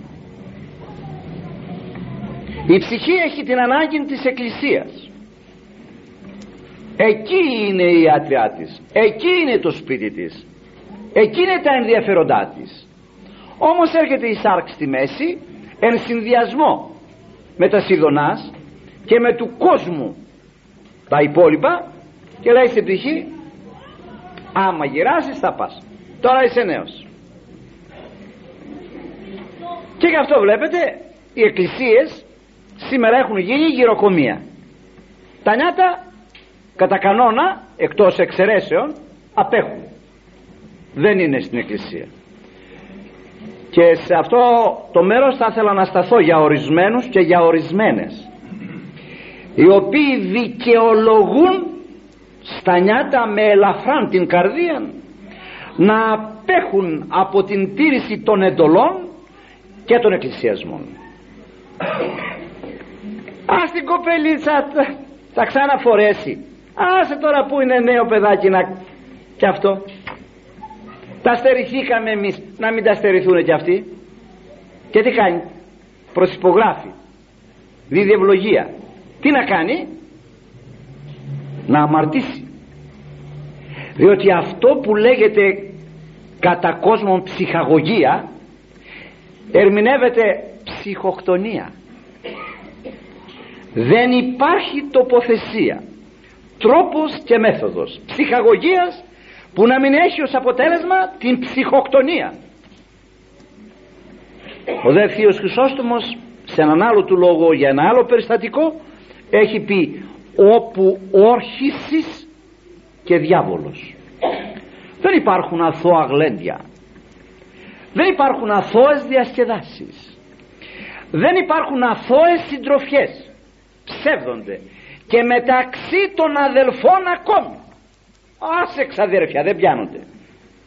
Η ψυχή έχει την ανάγκη της εκκλησίας. Εκεί είναι η άτριά της. Εκεί είναι το σπίτι της. Εκεί είναι τα ενδιαφέροντά της. Όμως έρχεται η σάρκ στη μέση εν συνδυασμό με τα σιδωνάς και με του κόσμου τα υπόλοιπα και λέει στην ψυχή άμα γυράσεις θα πας. Τώρα είσαι νέος και γι' αυτό βλέπετε οι εκκλησίες σήμερα έχουν γίνει γυροκομεία. Τα νιάτα κατά κανόνα εκτός εξαιρέσεων απέχουν. Δεν είναι στην εκκλησία. Και σε αυτό το μέρος θα ήθελα να σταθώ για ορισμένους και για ορισμένες οι οποίοι δικαιολογούν στα νιάτα με ελαφράν την καρδία να απέχουν από την τήρηση των εντολών και των εκκλησιασμών. Ας την κοπελίτσα θα ξαναφορέσει. Άσε τώρα που είναι νέο παιδάκι να και αυτό. Τα στερηθήκαμε εμείς να μην τα στερηθούν και αυτοί. Και τι κάνει; Προσυπογράφει. Δίδει ευλογία. Τι να κάνει; Να αμαρτήσει. Διότι αυτό που λέγεται κατά κόσμον ψυχαγωγία ερμηνεύεται ψυχοκτονία. Δεν υπάρχει τοποθεσία τρόπος και μέθοδος ψυχαγωγίας που να μην έχει ως αποτέλεσμα την ψυχοκτονία. Ο δε Θείος Χρυσόστομος σε έναν άλλο του λόγο για ένα άλλο περιστατικό έχει πει όπου όρχησης και διάβολος δεν υπάρχουν αθώα γλέντια δεν υπάρχουν αθώες διασκεδάσεις. Δεν υπάρχουν αθώες συντροφιές. Ψεύδονται. Και μεταξύ των αδελφών ακόμη. Άσε ξαδέρφια δεν πιάνονται.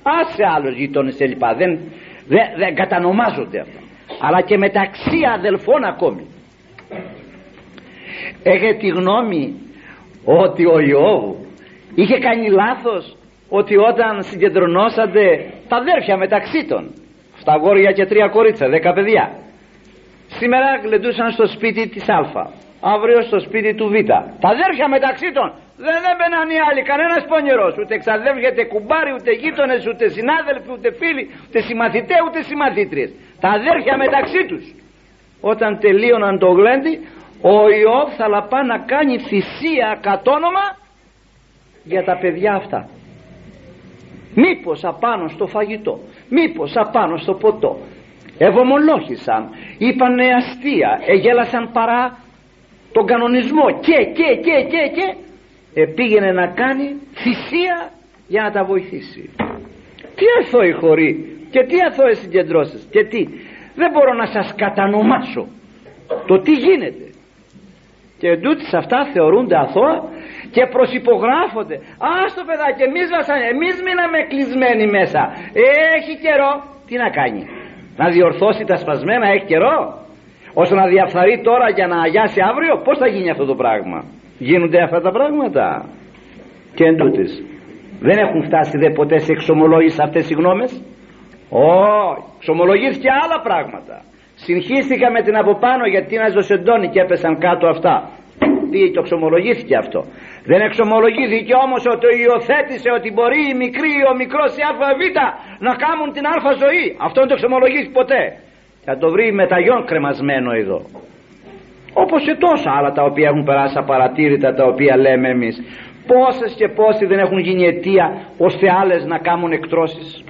Άσε άλλος γειτόνες λοιπά δεν, δεν, δεν κατανομάζονται αυτά. Αλλά και μεταξύ αδελφών ακόμη. Έχετε τη γνώμη ότι ο Ιώβ είχε κάνει λάθος ότι όταν συγκεντρωνόσατε τα αδέρφια μεταξύ των στα αγόρια και τρία κορίτσα, δέκα παιδιά σήμερα γλεντούσαν στο σπίτι της Α αύριο στο σπίτι του Β τα αδέρφια μεταξύ των δεν έμπαιναν οι άλλοι, κανένας πονηρός, ούτε εξαδεύγεται κουμπάρι, ούτε γείτονες, ούτε συνάδελφοι, ούτε φίλοι, ούτε συμμαθητές, ούτε συμμαθήτριες. Τα αδέρφια μεταξύ τους. Όταν τελείωναν το γλέντι, ο Ιώβ θα λαπά να κάνει θυσία κατόνομα για τα παιδιά αυτά. Μήπως απάνω στο φαγητό, μήπως απάνω στο ποτό. Ευομολόχησαν, είπανε αστεία, εγέλασαν παρά τον κανονισμό. Και και και και και πήγαινε να κάνει θυσία για να τα βοηθήσει. Τι αθώοι χωρί και τι αθώες συγκεντρώσεις και τι. Δεν μπορώ να σας κατανομάσω το τι γίνεται. Και εντούτοις αυτά θεωρούνται αθώα και προσυπογράφονται. Άστο παιδάκι εμείς, βασαν, εμείς μείναμε κλεισμένοι μέσα. Έχει καιρό. Τι να κάνει; Να διορθώσει τα σπασμένα έχει καιρό. Ώστε να διαφθαρεί τώρα για να αγιάσει αύριο πως θα γίνει αυτό το πράγμα; Γίνονται αυτά τα πράγματα. Και εν δεν έχουν φτάσει δε ποτέ σε εξομολόγηση αυτές οι γνώμες; Όχι εξομολογήθηκε άλλα πράγματα. Συγχύστηκα με την από πάνω γιατί είναι ζωσεντώνει και έπεσαν κάτω αυτά. Τι το εξομολογήθηκε αυτό; Δεν εξομολογήθηκε όμως ότι υιοθέτησε ότι μπορεί η μικρή ή ο μικρός η αβ να κάνουν την α ζωή. Αυτό δεν το εξομολογήθηκε ποτέ. Θα το βρει μεταγιόν κρεμασμένο εδώ. Όπως και τόσα άλλα τα οποία έχουν περάσει απαρατήρητα τα οποία λέμε εμείς. Πόσες και πόσοι δεν έχουν γίνει αιτία ώστε άλλες να κάνουν εκτρώσεις.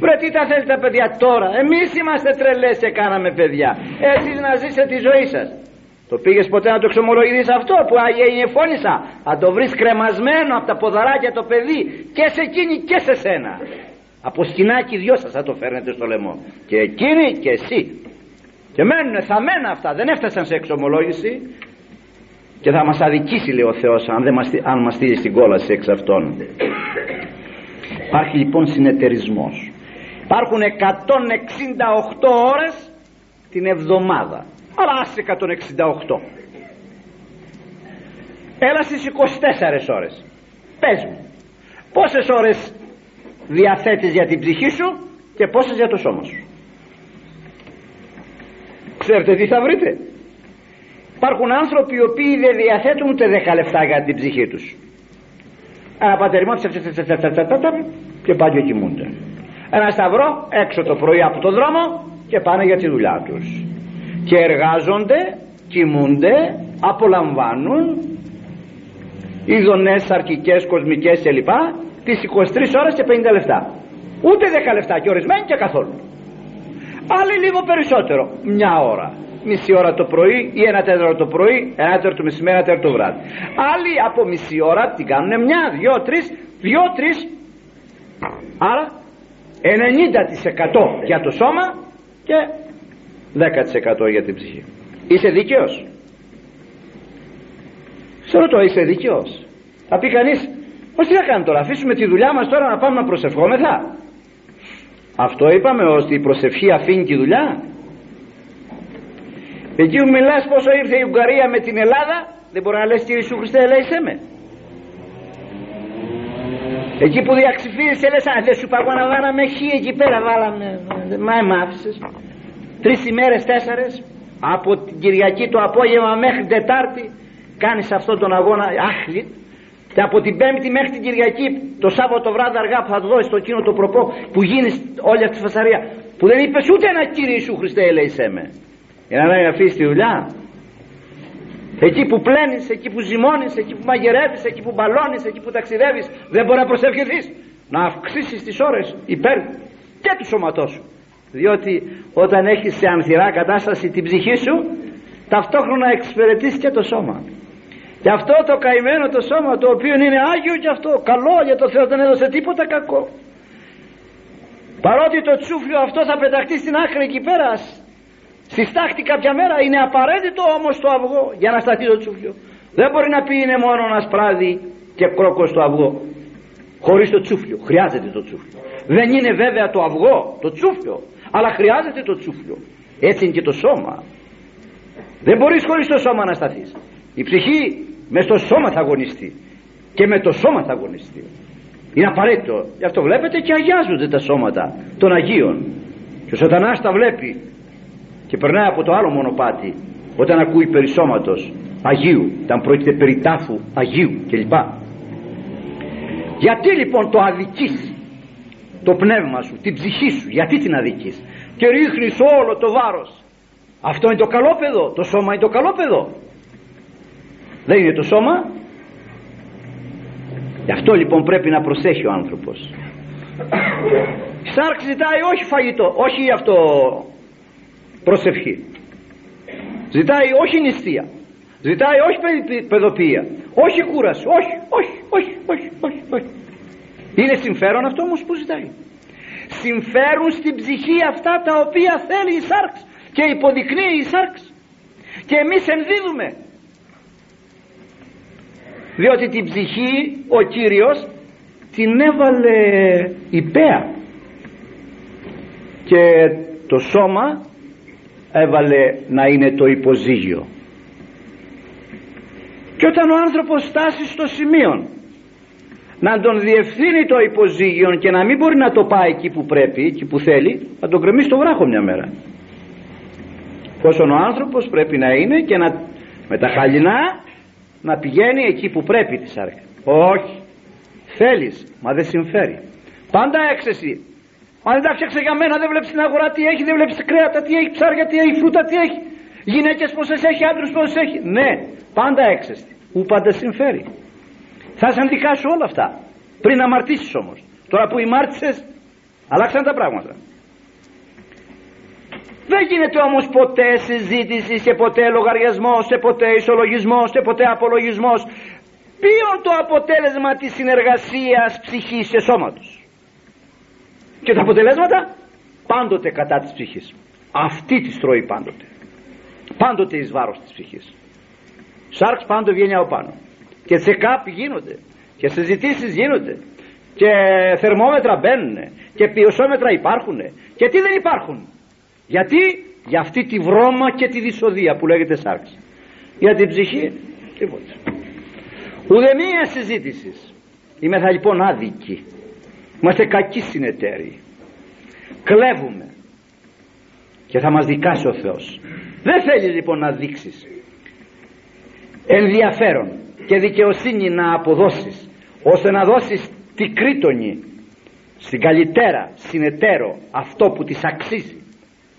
Βρε τι τα θέλετε τα παιδιά τώρα. Εμείς είμαστε τρελές και κάναμε παιδιά. Εσείς να ζήσετε τη ζωή σας Το πήγες ποτέ να το εξομολογηθείς αυτό που φώνησα; Θα το βρεις κρεμασμένο από τα ποδαράκια το παιδί Και σε εκείνη και σε σένα. Από σκηνάκι δυο σας θα το φέρνετε στο λαιμό. Και εκείνη και εσύ. Και μένουν θαμμένα αυτά δεν έφτασαν σε εξομολόγηση. Και θα μας αδικήσει λέει ο Θεός αν, δεν μας, αν μας στείλει στην κόλαση εξ αυτών. Υπάρχει λοιπόν συνεταιρισμός. Υπάρχουν 168 ώρες την εβδομάδα αλλά άσε 168 έλα στις 24 ώρες πες μου πόσες ώρες διαθέτεις για την ψυχή σου και πόσες για το σώμα σου; Ξέρετε τι θα βρείτε; Υπάρχουν άνθρωποι οι οποίοι δεν διαθέτουν ούτε 10 λεφτά για την ψυχή τους. Ένα πατεριμό και πάνε και κοιμούνται. Ένα σταυρό έξω το πρωί από το δρόμο και πάνε για τη δουλειά τους. Και εργάζονται, κοιμούνται, απολαμβάνουν ειδονές, αρκικές, κοσμικές κλπ. Τις 23 ώρες και 50 λεφτά. Ούτε 10 λεφτά και ορισμένοι και καθόλου. Άλλοι λίγο περισσότερο. Μια ώρα. Μισή ώρα το πρωί ή ένα τέταρτο το πρωί ένα τέταρτο το μεσημέρι, ένα τέταρτο το βράδυ. Άλλοι από μισή ώρα την κάνουν μια, δυο, τρεις δυο, τρεις. Άρα 90% για το σώμα και 10% για την ψυχή είσαι δίκαιος; Σε ρωτώ είσαι δίκαιος; Θα πει κανείς πως τι θα κάνουμε τώρα αφήσουμε τη δουλειά μας τώρα να πάμε να προσευχόμεθα; Αυτό είπαμε ότι η προσευχή αφήνει τη δουλειά. Εκεί που μιλάς πόσο ήρθε η Ουγγαρία με την Ελλάδα δεν μπορεί να λες Κύριε Ιησού Χριστέ ελέησέ με. Εκεί που διαξυφίεσαι λες α δεν σου παγώ να βάλαμε χ εκεί πέρα βάλαμε μα μ' άφησες. Τρεις ημέρες τέσσερες από την Κυριακή το απόγευμα μέχρι την Τετάρτη κάνεις αυτόν τον αγώνα άχλη και από την Πέμπτη μέχρι την Κυριακή το Σάββατο βράδυ αργά που θα του δώσεις το εκείνο το προπό που γίνεις όλη αυτή τη φασαρία που δεν είπες ούτε ένα Κύριε Ιησού Χριστέ ελέησέ με για να μην αφήσεις τη δουλειά εκεί που πλένεις, εκεί που ζυμώνεις εκεί που μαγειρεύεις, εκεί που μπαλώνεις εκεί που ταξιδεύεις δεν μπορεί να προσευχηθείς. Να αυξήσεις τις ώρες υπέρ και του σώματός σου διότι όταν έχεις σε ανθυρά κατάσταση την ψυχή σου ταυτόχρονα εξυπηρετείς και το σώμα. Και αυτό το καημένο το σώμα το οποίο είναι Άγιο και αυτό καλό για το Θεό δεν έδωσε τίποτα κακό. Παρότι το τσούφλιο αυτό θα πεταχτεί στην άκρη εκεί πέρα στη στάχτη κάποια μέρα είναι απαραίτητο όμως το αυγό για να σταθεί το τσούφλιο. Δεν μπορεί να πει είναι μόνο ένας σπράδι και κρόκος το αυγό. Χωρίς το τσούφλιο χρειάζεται το τσούφλιο. Δεν είναι βέβαια το αυγό το τσούφλιο αλλά χρειάζεται το τσούφλιο. Έτσι είναι και το σώμα. Δεν μπορείς χωρίς το σώμα να σταθείς. Η ψυχή μες στο σώμα θα αγωνιστεί. Και με το σώμα θα αγωνιστεί. Είναι απαραίτητο. Γι' αυτό βλέπετε και αγιάζονται τα σώματα των Αγίων. Και ο σατανάς τα βλέπει και περνάει από το άλλο μονοπάτι όταν ακούει περί σώματος Αγίου. Όταν πρόκειται περί τάφου Αγίου κλπ. Γιατί λοιπόν το αδικείς; Το πνεύμα σου, την ψυχή σου γιατί την αδικείς. Και ρίχνεις όλο το βάρος. Αυτό είναι το καλόπεδο το σώμα είναι το καλόπεδο δεν είναι το σώμα. Γι' αυτό λοιπόν πρέπει να προσέχει ο άνθρωπος. Σάρξ ζητάει όχι φαγητό όχι αυτό προσευχή. Ζητάει όχι νηστεία. Ζητάει όχι παιδοποιία. Όχι κούραση. Όχι όχι όχι όχι όχι, όχι. Είναι συμφέρον αυτό όμως που ζητάει. Συμφέρουν στην ψυχή αυτά τα οποία θέλει η σάρξ και υποδεικνύει η σάρξ. Και εμείς ενδίδουμε. Διότι την ψυχή ο Κύριος την έβαλε υπέα και το σώμα έβαλε να είναι το υποζύγιο. Και όταν ο άνθρωπος φτάσει στο σημείο να τον διευθύνει το υποζύγιο και να μην μπορεί να το πάει εκεί που πρέπει, εκεί που θέλει, θα τον κρεμίσει στο βράχο μια μέρα. Πόσον ο άνθρωπος πρέπει να είναι και να με τα χαλινά να πηγαίνει εκεί που πρέπει της σάρκα όχι. Θέλεις μα δεν συμφέρει. Πάντα έξεση αν δεν τα φτιάξε για μένα δεν βλέπεις την αγορά τι έχει δεν βλέπεις κρέατα τι έχει ψάρια τι έχει φρούτα τι έχει. Γυναίκες πόσες έχει άντρους πόσες έχει. Ναι πάντα έξεση που πάντα συμφέρει θα σε αντικάσω όλα αυτά πριν να αμαρτήσεις όμως τώρα που ημάρτησες αλλάξαν τα πράγματα δεν γίνεται όμως ποτέ συζήτηση και ποτέ λογαριασμός και ποτέ ισολογισμός και ποτέ απολογισμός. Ποιο το αποτέλεσμα της συνεργασίας ψυχής και σώματος; Και τα αποτελέσματα; Πάντοτε κατά της ψυχής. Αυτή τη τρώει πάντοτε. Πάντοτε εις βάρος της ψυχής. Σάρξ πάντοτε βγαίνει από πάνω. Και σε κάπ γίνονται. Και συζητήσεις γίνονται. Και θερμόμετρα μπαίνουν. Και ποιοσόμετρα υπάρχουν. Και τι δεν υπάρχουν. Γιατί; Για αυτή τη βρώμα και τη δυσοδεία που λέγεται σάρξ για την ψυχή τίποτα ουδεμία συζήτηση. Θα λοιπόν άδικοι είμαστε κακοί συνεταίροι. Κλέβουμε. Και θα μας δικάσει ο Θεός. Δεν θέλει λοιπόν να δείξεις. Ενδιαφέρον και δικαιοσύνη να αποδώσεις ώστε να δώσεις τη κρίτονη στην καλύτερα συνεταίρο αυτό που της αξίζει.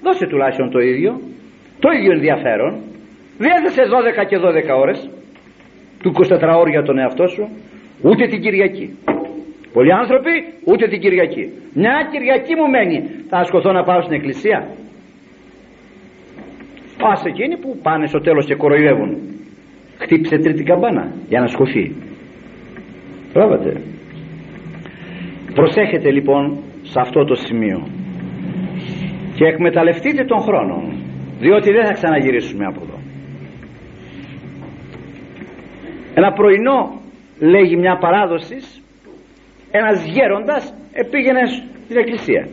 Δώσε τουλάχιστον το ίδιο. Το ίδιο ενδιαφέρον. Διέθεσε 12 και 12 ώρες του 24 ώρια για τον εαυτό σου ούτε την Κυριακή. Πολλοί άνθρωποι ούτε την Κυριακή. Μια Κυριακή μου μένει. Θα ασκοθώ να πάω στην εκκλησία. Πας εκείνοι που πάνε στο τέλος και κοροϊδεύουν χτύπησε τρίτη καμπάνα για να σκοθεί Πράβατε. Προσέχετε λοιπόν σε αυτό το σημείο. Και εκμεταλλευτείτε τον χρόνο διότι δεν θα ξαναγυρίσουμε από εδώ. Ένα πρωινό λέγει μια παράδοσης ένας γέροντας επήγαινε στην εκκλησία.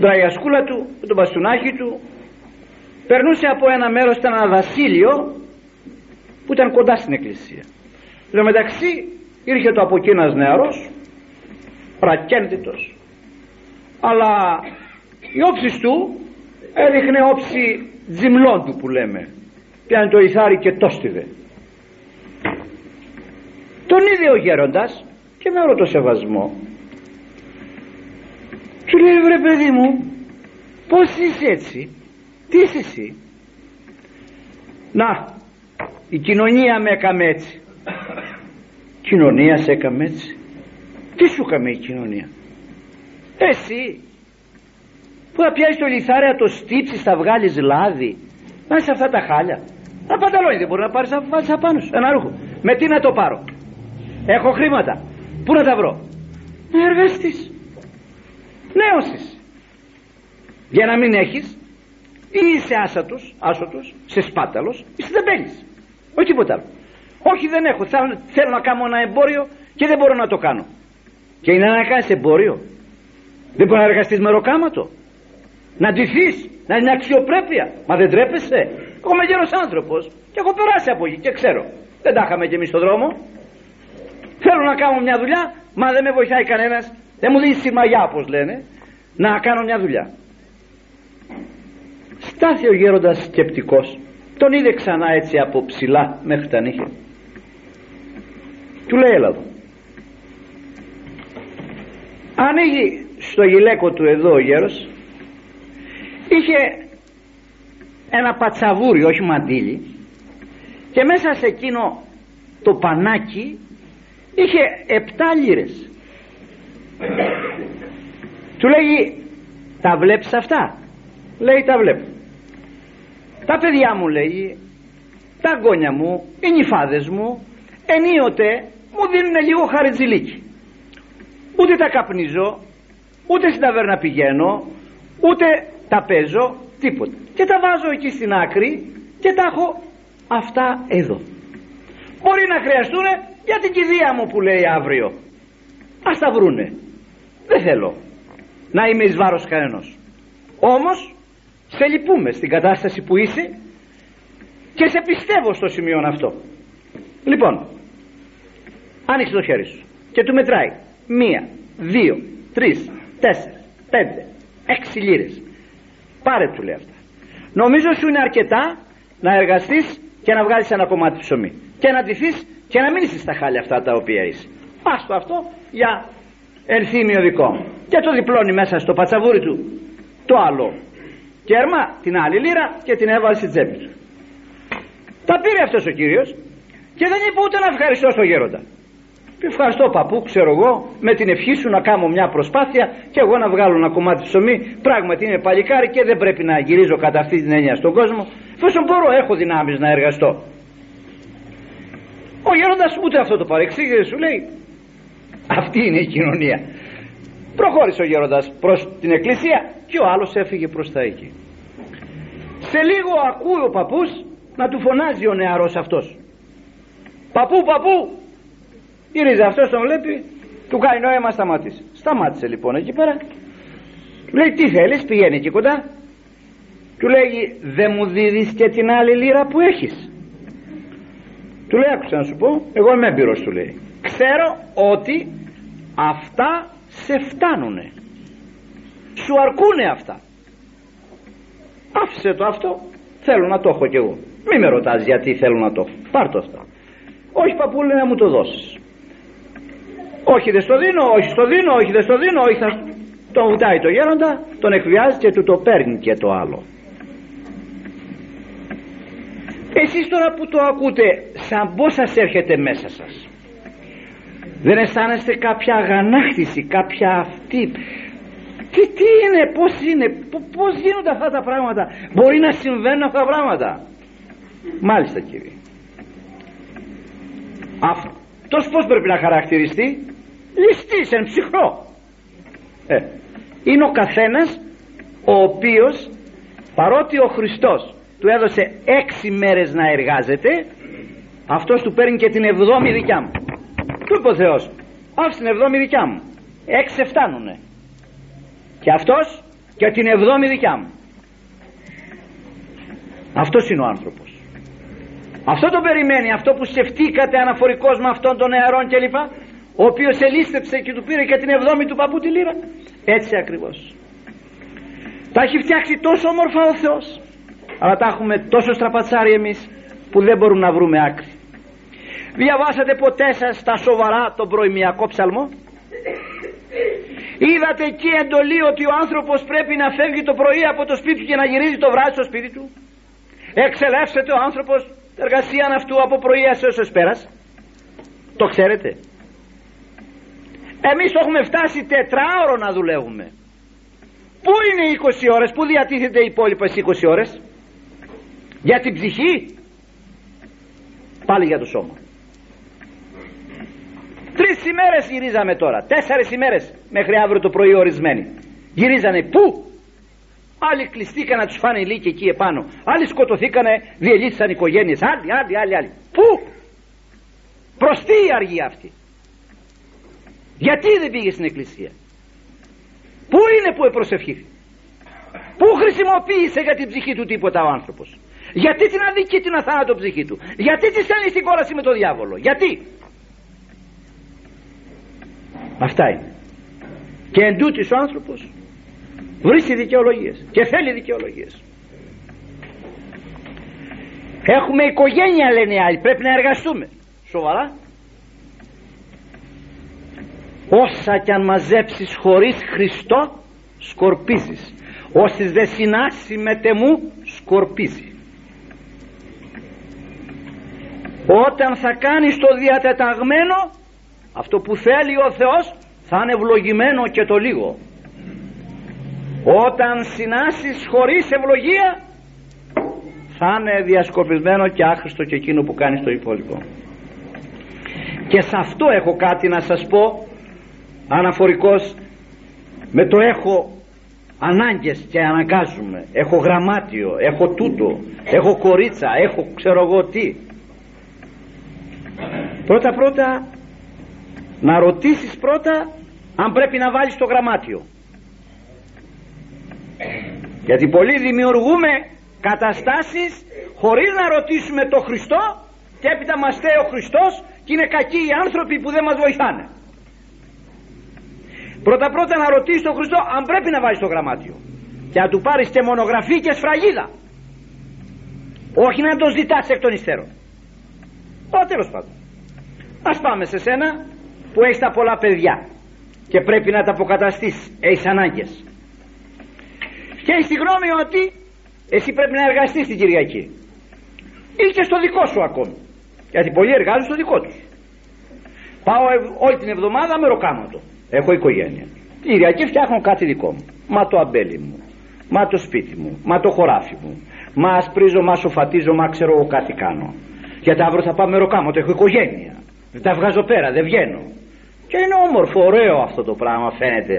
Τραγιασκούλα του με τον μπαστούνάκι του περνούσε από ένα μέρος ήταν ένα βασίλειο που ήταν κοντά στην εκκλησία. Εν μεταξύ ήρθε το από εκεί ένας νεαρός πρακέντητος. Αλλά η όψης του έδειχνε όψη τζιμλών του που λέμε πιάνε το ηθάρι και τόστιδε τον είδε ο γέροντας και με όλο το σεβασμό. Του λέει βρε παιδί μου πως είσαι έτσι τι είσαι εσύ να η κοινωνία με έκαμε έτσι. Κοινωνίας σε έκαμε έτσι. Τι σου έκαμε η κοινωνία; Εσύ που θα πιάσεις το λιθάρι το στύψεις θα βγάλεις λάδι. Να είσαι αυτά τα χάλια. Ένα πανταλόνι δεν μπορεί να πάρεις να βάλεις απάνω σου. Ένα ρούχο. Με τι να το πάρω; Έχω χρήματα. Πού να τα βρω; Να εργαστείς. Νέος είσαι για να μην έχεις ή είσαι άσατος, άσωτος, σε σπάταλος ή σε τεμπέλης όχι τίποτα άλλο. Όχι δεν έχω. Θέλω να κάνω ένα εμπόριο και δεν μπορώ να το κάνω. Και είναι να κάνεις εμπόριο. Δεν μπορείς να εργαστείς με ροκάματο. Να ντυθείς να είναι αξιοπρέπεια. Μα δεν τρέπεσαι. Εγώ είμαι γέρος άνθρωπος και έχω περάσει από εκεί και ξέρω. Δεν τα είχαμε κι εμείς στον δρόμο. Θέλω να κάνω μια δουλειά μα δεν με βοηθάει κανένας. Δεν μου δίνει σημαγιά όπως λένε να κάνω μια δουλειά στάθη ο γέροντας σκεπτικός. Τον είδε ξανά έτσι από ψηλά μέχρι τα νύχια. Του λέει έλα εδώ ανοίγει στο γυλαίκο του εδώ ο γέρος. Είχε ένα πατσαβούρι όχι μαντίλι. Και μέσα σε εκείνο το πανάκι είχε επτά λίρες. Του λέγει τα βλέπεις αυτά; Λέει τα βλέπω. Τα παιδιά μου λέει τα γκόνια μου οι νυφάδες μου ενίοτε μου δίνουν λίγο χαριτζιλίκι. Ούτε τα καπνίζω ούτε στην ταβέρνα πηγαίνω ούτε τα παίζω τίποτα. Και τα βάζω εκεί στην άκρη και τα έχω αυτά εδώ. Μπορεί να χρειαστούν για την κηδεία μου που λέει αύριο. Ας τα βρούνε. Δεν θέλω να είμαι εις βάρος κανένας. Όμως σε λυπούμε στην κατάσταση που είσαι και σε πιστεύω στο σημείο αυτό. Λοιπόν άνοιξε το χέρι σου και του μετράει. Μία, δύο, τρεις, τέσσερα, πέντε, έξι λίρες. Πάρε του λέει αυτά. Νομίζω σου είναι αρκετά να εργαστείς και να βγάλεις ένα κομμάτι ψωμί και να ντυθείς και να μην είσαι στα χάλια αυτά τα οποία είσαι. Το αυτό για ενθύμιο δικό. Μου και το διπλώνει μέσα στο πατσαβούρι του. Το άλλο κέρμα την άλλη λίρα και την έβαλε στη τσέπη του τα πήρε αυτός ο κύριος και δεν είπε ούτε να ευχαριστώ στο γέροντα Ευχαριστώ παππού, ξέρω εγώ, με την ευχή σου να κάνω μια προσπάθεια και εγώ να βγάλω ένα κομμάτι ψωμί. Πράγματι είναι παλικάρι και δεν πρέπει να γυρίζω κατά αυτή την έννοια στον κόσμο. Εφόσον μπορώ, έχω δυνάμεις να εργαστώ. Ο γέροντας ούτε αυτό το παρεξήγησε, σου λέει. Αυτή είναι η κοινωνία. Προχώρησε ο γέροντας προς την εκκλησία και ο άλλος έφυγε προς τα εκεί. Σε λίγο ακούει ο παππούς να του φωνάζει ο νεαρός αυτός. Παππού, παππού, Γυρίζει αυτός τον βλέπει, του κάνει νόημα σταματήσει. Σταμάτησε λοιπόν εκεί πέρα. Λέει τι θέλεις πηγαίνει εκεί κοντά. Του λέει δεν μου δίδεις και την άλλη λίρα που έχεις. Του λέει άκουσα να σου πω εγώ είμαι έμπειρος του λέει. Ξέρω ότι αυτά σε φτάνουνε. Σου αρκούνε αυτά. Άφησε το αυτό θέλω να το έχω κι εγώ. Μη με ρωτάς γιατί θέλω να το έχω. Πάρ το αυτό. Όχι παππούλη να μου το δώσεις όχι δεν στο δίνω, όχι στο δίνω, όχι δεν στο δίνω, όχι θα... Τον βουτάει το γέροντα, τον εκβιάζει και του το παίρνει και το άλλο. Εσείς τώρα που το ακούτε, σαν πώς σας έρχεται μέσα σας; Δεν αισθάνεστε κάποια αγανάκτηση, κάποια αυτή. Τι, τι είναι, πώς είναι, πώς γίνονται αυτά τα πράγματα. Μπορεί να συμβαίνουν αυτά τα πράγματα. Μάλιστα κύριε. Αυτός πώς πρέπει να χαρακτηριστεί; Ληστής εν ψυχρό ε, είναι ο καθένας ο οποίος παρότι ο Χριστός του έδωσε έξι μέρες να εργάζεται αυτός του παίρνει και την εβδόμη δικιά μου του είπε ο Θεός άφησε την εβδόμη δικιά μου έξι φτάνουνε. Και αυτός και την εβδόμη δικιά μου. Αυτός είναι ο άνθρωπος. Αυτό το περιμένει αυτό που σκεφτήκατε αναφορικός με αυτόν των νεαρών κλπ ο οποίος ελίστεψε και του πήρε και την εβδόμη του παππού τη λίρα. Έτσι ακριβώς. Τα έχει φτιάξει τόσο όμορφα ο Θεός αλλά τα έχουμε τόσο στραπατσάρι εμείς που δεν μπορούμε να βρούμε άκρη διαβάσατε ποτέ σας στα σοβαρά τον προημιακό ψαλμό; Είδατε εκεί εντολή ότι ο άνθρωπος πρέπει να φεύγει το πρωί από το σπίτι του και να γυρίζει το βράδυ στο σπίτι του; Εξελεύσετε ο άνθρωπος εργασία αυτού από πρωί έως πέρας το ξέρετε; Εμείς το έχουμε φτάσει τετράωρο να δουλεύουμε. Πού είναι οι 20 ώρες πού διατίθεται οι υπόλοιπες 20 ώρες; Για την ψυχή; Πάλι για το σώμα τρεις ημέρες γυρίζαμε τώρα. Τέσσερις ημέρες μέχρι αύριο το πρωί ορισμένοι. Γυρίζανε. Πού; Άλλοι κλειστήκαν να τους φάνε ηλίκη εκεί επάνω. Άλλοι σκοτωθήκανε διελύθησαν οικογένειες. Άλλοι άλλοι άλλοι άλλοι. Πού; Προς τι η αργία αυτή; Γιατί δεν πήγε στην εκκλησία; Πού είναι που επροσευχήθη πού χρησιμοποίησε για την ψυχή του τίποτα ο άνθρωπος; Γιατί την αδίκη την αθάνατο ψυχή του; Γιατί τη στέλνει στην κόλαση με τον διάβολο; Γιατί; Αυτά είναι. Και εν ο άνθρωπος βρίσκει δικαιολογίες και θέλει δικαιολογίες. Έχουμε οικογένεια λένε οι άλλοι πρέπει να εργαστούμε. Σοβαρά. Όσα κι αν μαζέψεις χωρίς Χριστό σκορπίζεις. Όσοι δεν συνάσει με τεμού σκορπίζει. Όταν θα κάνεις το διατεταγμένο αυτό που θέλει ο Θεός θα είναι ευλογημένο και το λίγο. Όταν συνάσεις χωρίς ευλογία θα είναι διασκοπισμένο και άχρηστο και εκείνο που κάνεις το υπόλοιπο. Και σε αυτό έχω κάτι να σας πω αναφορικός. Με το έχω ανάγκες και αναγκάζουμε έχω γραμμάτιο, έχω τούτο έχω κορίτσα, έχω ξέρω εγώ τι. Πρώτα πρώτα να ρωτήσεις πρώτα αν πρέπει να βάλεις το γραμμάτιο. Γιατί πολλοί δημιουργούμε καταστάσεις χωρίς να ρωτήσουμε το Χριστό και έπειτα μας θέει ο Χριστός και είναι κακοί οι άνθρωποι που δεν μας βοηθάνε. Πρώτα πρώτα να ρωτήσεις τον Χριστό αν πρέπει να βάλεις το γραμμάτιο. Και να του πάρεις και μονογραφή και σφραγίδα. Όχι να το ζητάς εκ των υστέρων. Ω, τέλος πάντων. Ας πάμε σε σένα που έχεις τα πολλά παιδιά και πρέπει να τα αποκαταστήσεις. Έχεις ανάγκες. Και έχεις τη γνώμη ότι εσύ πρέπει να εργαστείς την Κυριακή. Ή και στο δικό σου ακόμη. Γιατί πολλοί εργάζονται στο δικό τους. Πάω όλη την εβδομάδα με ροκάματο. Έχω οικογένεια. Την Κυριακή φτιάχνω κάτι δικό μου. Μα το αμπέλι μου. Μα το σπίτι μου. Μα το χωράφι μου. Μα ασπρίζω, μα σοφατίζω, μα ξέρω εγώ κάτι κάνω. Γιατί αύριο θα πάω με ροκάματο. Έχω οικογένεια. Δεν τα βγάζω πέρα. Δεν βγαίνω και είναι όμορφο ωραίο αυτό το πράγμα φαίνεται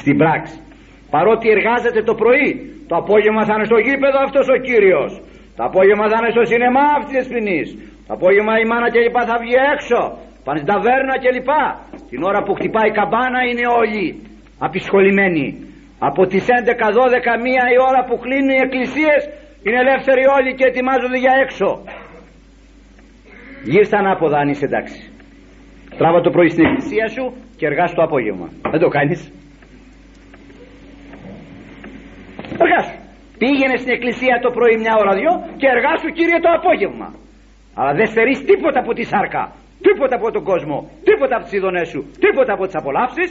στην πράξη. Παρότι εργάζεται το πρωί το απόγευμα θα είναι στο γήπεδο αυτός ο Κύριος. Το απόγευμα θα είναι στο σινεμά αυτής της ποινής το απόγευμα η μάνα και λοιπά θα βγει έξω. Πάνε στην ταβέρνα και λοιπά την ώρα που χτυπάει η καμπάνα είναι όλοι απεισχολημένοι. Από τις 11, 12, μία η ώρα που κλείνουν οι εκκλησίες είναι ελεύθεροι όλοι και ετοιμάζονται για έξω. Γύρσα ανάποδα αν είσαι εντάξει τράβα το πρωί στην εκκλησία σου και εργάσου το απόγευμα δεν το κάνεις Εργάσου. Πήγαινε στην εκκλησία το πρωί μια ώρα δυο και εργάσου κύριε το απόγευμα. Αλλά δεν στερείς τίποτα από τη σάρκα, τίποτα από τον κόσμο, τίποτα από τις ειδονές σου, τίποτα από τις απολαύσεις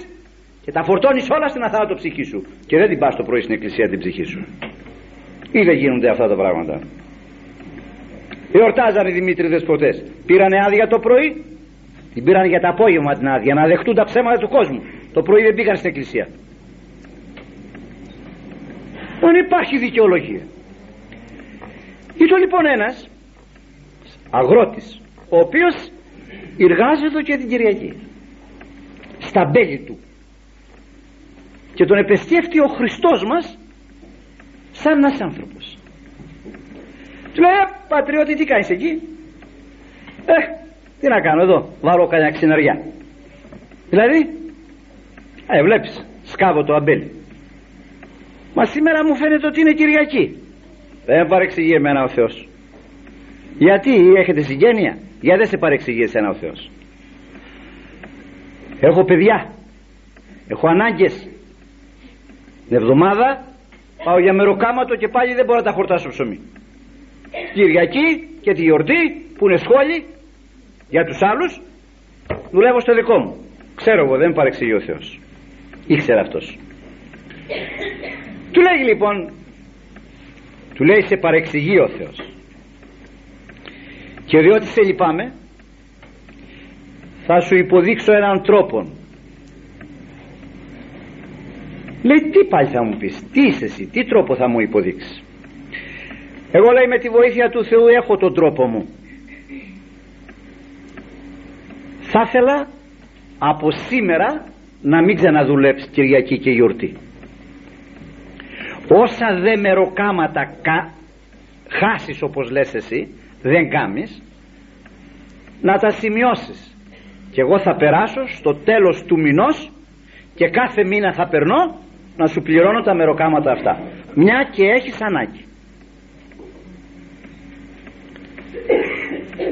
και τα φορτώνεις όλα στην αθάνατο ψυχή σου και δεν την πας το πρωί στην εκκλησία την ψυχή σου. Ή δεν γίνονται αυτά τα πράγματα. Εορτάζανε οι Δημήτρη Δεσποτές. Πήρανε άδεια το πρωί, την πήραν για το απόγευμα την άδεια να δεχτούν τα ψέματα του κόσμου. Το πρωί δεν πήγαν στην εκκλησία. Δεν υπάρχει δικαιολογία. Ήταν λοιπόν ένας αγρότης ο οποίος εργάζεται και την Κυριακή στα μπέλη του και τον επεστιεύτηκε ο Χριστός μας σαν ένας άνθρωπος του λέει «Ε, πατριώτη τι κάνεις εκεί; Ε τι να κάνω εδώ βάλω κανένα ξεναριά δηλαδή ε βλέπεις σκάβω το αμπέλι Μα σήμερα μου φαίνεται ότι είναι Κυριακή. Δεν παρεξηγεί εμένα ο Θεός. Γιατί έχετε συγγένεια; Γιατί δεν σε παρεξηγεί εσένα ο Θεός. Έχω παιδιά. Έχω ανάγκες. Την εβδομάδα πάω για μεροκάματο και πάλι δεν μπορώ να τα χορτάσω ψωμί. Κυριακή και τη γιορτή που είναι σχόλη για τους άλλους δουλεύω στο δικό μου. Ξέρω εγώ δεν παρεξηγεί ο Θεός. Ήξερε αυτός. Του λέει λοιπόν του λέει σε παρεξηγεί ο Θεός και διότι σε λυπάμαι θα σου υποδείξω έναν τρόπο λέει τι πάλι θα μου πεις τι είσαι εσύ τι τρόπο θα μου υποδείξεις εγώ λέει με τη βοήθεια του Θεού έχω τον τρόπο μου θα ήθελα από σήμερα να μην ξαναδουλέψεις Κυριακή και γιορτή. Όσα δε μεροκάματα κα, χάσεις όπως λες εσύ δεν κάμεις να τα σημειώσεις. Και εγώ θα περάσω στο τέλος του μηνός και κάθε μήνα θα περνώ να σου πληρώνω τα μεροκάματα αυτά. Μια και έχεις ανάγκη.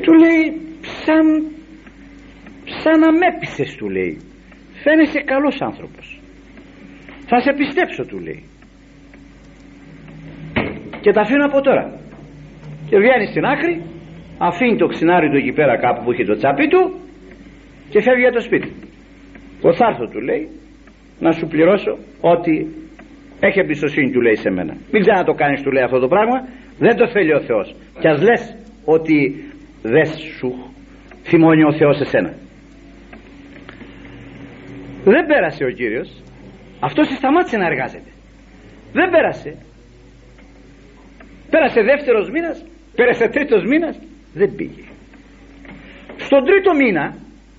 Του λέει σαν σαν να με έπεισες του λέει. Φαίνεσαι καλός άνθρωπος. Θα σε πιστέψω του λέει. Και τα αφήνω από τώρα. Και βγαίνει στην άκρη αφήνει το ξινάρι του εκεί πέρα κάπου που έχει το τσάπι του και φεύγει για το σπίτι. Ο θα έρθω του λέει να σου πληρώσω ότι έχει εμπιστοσύνη του λέει σε μένα. Μην ξανά το κάνεις του λέει αυτό το πράγμα. Δεν το θέλει ο Θεός και ας λες ότι δεν σου θυμώνει ο Θεός εσένα δεν πέρασε ο Κύριος. Αυτός σταμάτησε να εργάζεται. Δεν πέρασε. Πέρασε δεύτερος μήνας πέρασε τρίτος μήνας δεν πήγε. Στον τρίτο μήνα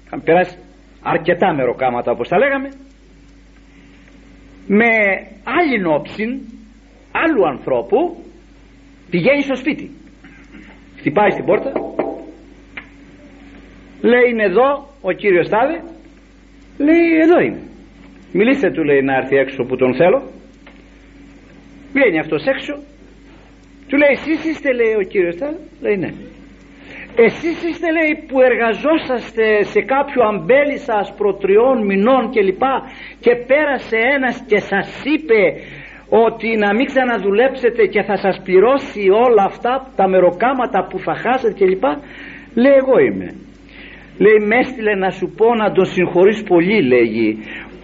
είχαν περάσει αρκετά μεροκάματα όπως τα λέγαμε με άλλη όψη άλλου ανθρώπου πηγαίνει στο σπίτι. Χτυπάει στην πόρτα. Λέει είναι εδώ ο κύριος Τάδε λέει εδώ είμαι μιλήστε του λέει να έρθει έξω που τον θέλω βγαίνει αυτός έξω. Του λέει εσείς είστε λέει ο κύριος Τάδε λέει ναι εσείς είστε λέει που εργαζόσαστε σε κάποιο αμπέλι σας προ τριών μηνών και λοιπά και πέρασε ένας και σας είπε ότι να μην ξαναδουλέψετε και θα σας πληρώσει όλα αυτά τα μεροκάματα που θα χάσετε και λοιπά λέει εγώ είμαι λέει με έστειλε να σου πω να τον συγχωρείς πολύ λέγει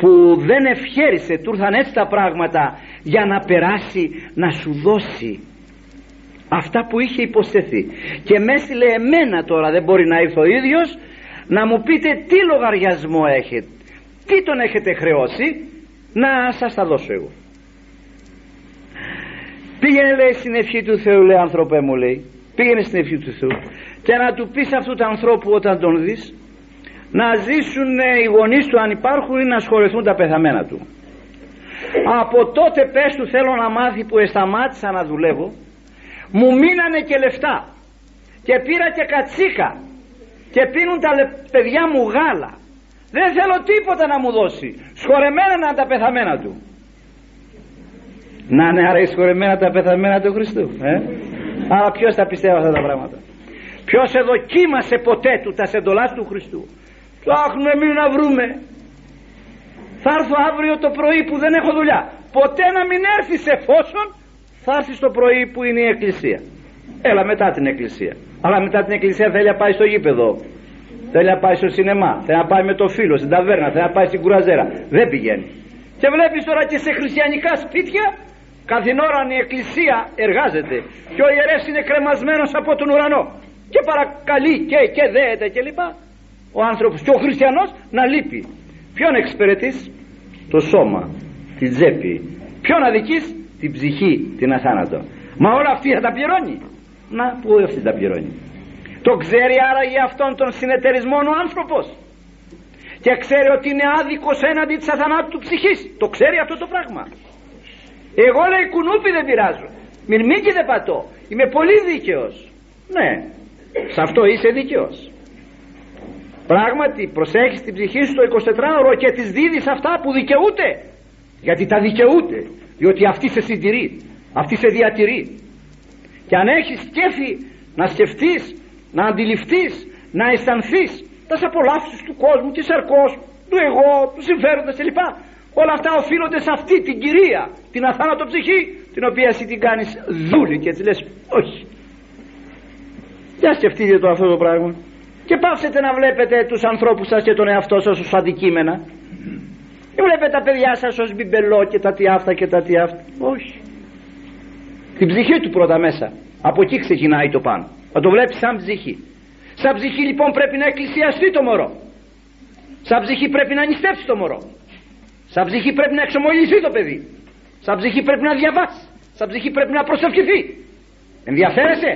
που δεν ευχαίρισε του ήρθαν έτσι τα πράγματα για να περάσει να σου δώσει αυτά που είχε υποστεθεί και με έστειλε εμένα τώρα δεν μπορεί να ήρθε ο ίδιος να μου πείτε τι λογαριασμό έχετε τι τον έχετε χρεώσει να σας τα δώσω εγώ. Πήγαινε λέει στην ευχή του Θεού λέει άνθρωπε μου λέει πήγαινε στην ευχή του Θεού και να του πεις αυτού του ανθρώπου όταν τον δεις να ζήσουν οι γονείς του αν υπάρχουν ή να ασχοληθούν τα πεθαμένα του. Από τότε πες του θέλω να μάθει που εσταμάτησα να δουλεύω μου μείνανε και λεφτά και πήρα και κατσίκα και πίνουν τα παιδιά μου γάλα. Δεν θέλω τίποτα να μου δώσει σχορεμένα να τα πεθαμένα του να είναι άρα σχορεμένα τα πεθαμένα του Χριστού ε; Αλλά ποιος τα πιστεύει αυτά τα πράγματα; Ποιος εδοκίμασε ποτέ του τα σεντολάς του Χριστού; Ψάχνουμε εμείς να βρούμε θα έρθω αύριο το πρωί που δεν έχω δουλειά. Ποτέ να μην έρθεις εφόσον θα έρθεις το πρωί που είναι η εκκλησία. Έλα μετά την εκκλησία. Αλλά μετά την εκκλησία θέλει να πάει στο γήπεδο. Θέλει να πάει στο σινεμά. Θέλει να πάει με το φίλο στην ταβέρνα. Θέλει να πάει στην κουραζέρα. Δεν πηγαίνει. Και βλέπεις τώρα και σε χριστιανικά σπίτια καθήν ώρα η εκκλησία εργάζεται και ο ιερεύς είναι κρεμασμένος από τον ουρανό. Και παρακαλεί και, και δέεται και λοιπά ο άνθρωπος. Και ο χριστιανός να λείπει. Ποιον εξυπηρετείς; Το σώμα την τσέπη. Ποιον αδικείς; Την ψυχή την αθάνατο. Μα όλα αυτή θα τα πληρώνει. Να που αυτή τα πληρώνει. Το ξέρει άρα για αυτόν τον συνεταιρισμό ο άνθρωπος. Και ξέρει ότι είναι άδικος έναντι της αθανάτου του ψυχής. Το ξέρει αυτό το πράγμα εγώ λέει κουνούπι δεν πειράζω. Μυρμήκι δεν πατώ. Είμαι πολύ δίκαιος. Ναι. Σε αυτό είσαι δίκαιος. Πράγματι προσέχεις την ψυχή σου το 24ωρο και τις δίδεις αυτά που δικαιούται. Γιατί τα δικαιούται. Διότι αυτή σε συντηρεί. Αυτή σε διατηρεί. Και αν έχεις σκέφη να σκεφτείς να αντιληφθείς να αισθανθείς τα απολαύσεις του κόσμου της αρκός του εγώ, του συμφέροντος κλπ όλα αυτά οφείλονται σε αυτή την κυρία την αθάνατο ψυχή την οποία εσύ την κάνεις δούλη και έτσι λες όχι για σκεφτείτε το αυτό το πράγμα. Και πάψετε να βλέπετε τους ανθρώπους σας και τον εαυτό σας ως αντικείμενα. Δεν βλέπετε τα παιδιά σας ως μπιμπελό και τα τι αυτά και τα τι αυτά. Όχι. Την ψυχή του πρώτα μέσα. Από εκεί ξεκινάει το πάνω. Θα το βλέπεις σαν ψυχή. Σαν ψυχή λοιπόν πρέπει να εκκλησιαστεί το μωρό. Σαν ψυχή πρέπει να νηστεύσει το μωρό σαν ψυχή πρέπει να εξομολυθεί το παιδί. Σαν ψυχή πρέπει να διαβάσει. Σαν ψυχή πρέπει να προσευχηθεί. Ενδιαφέρεσαι;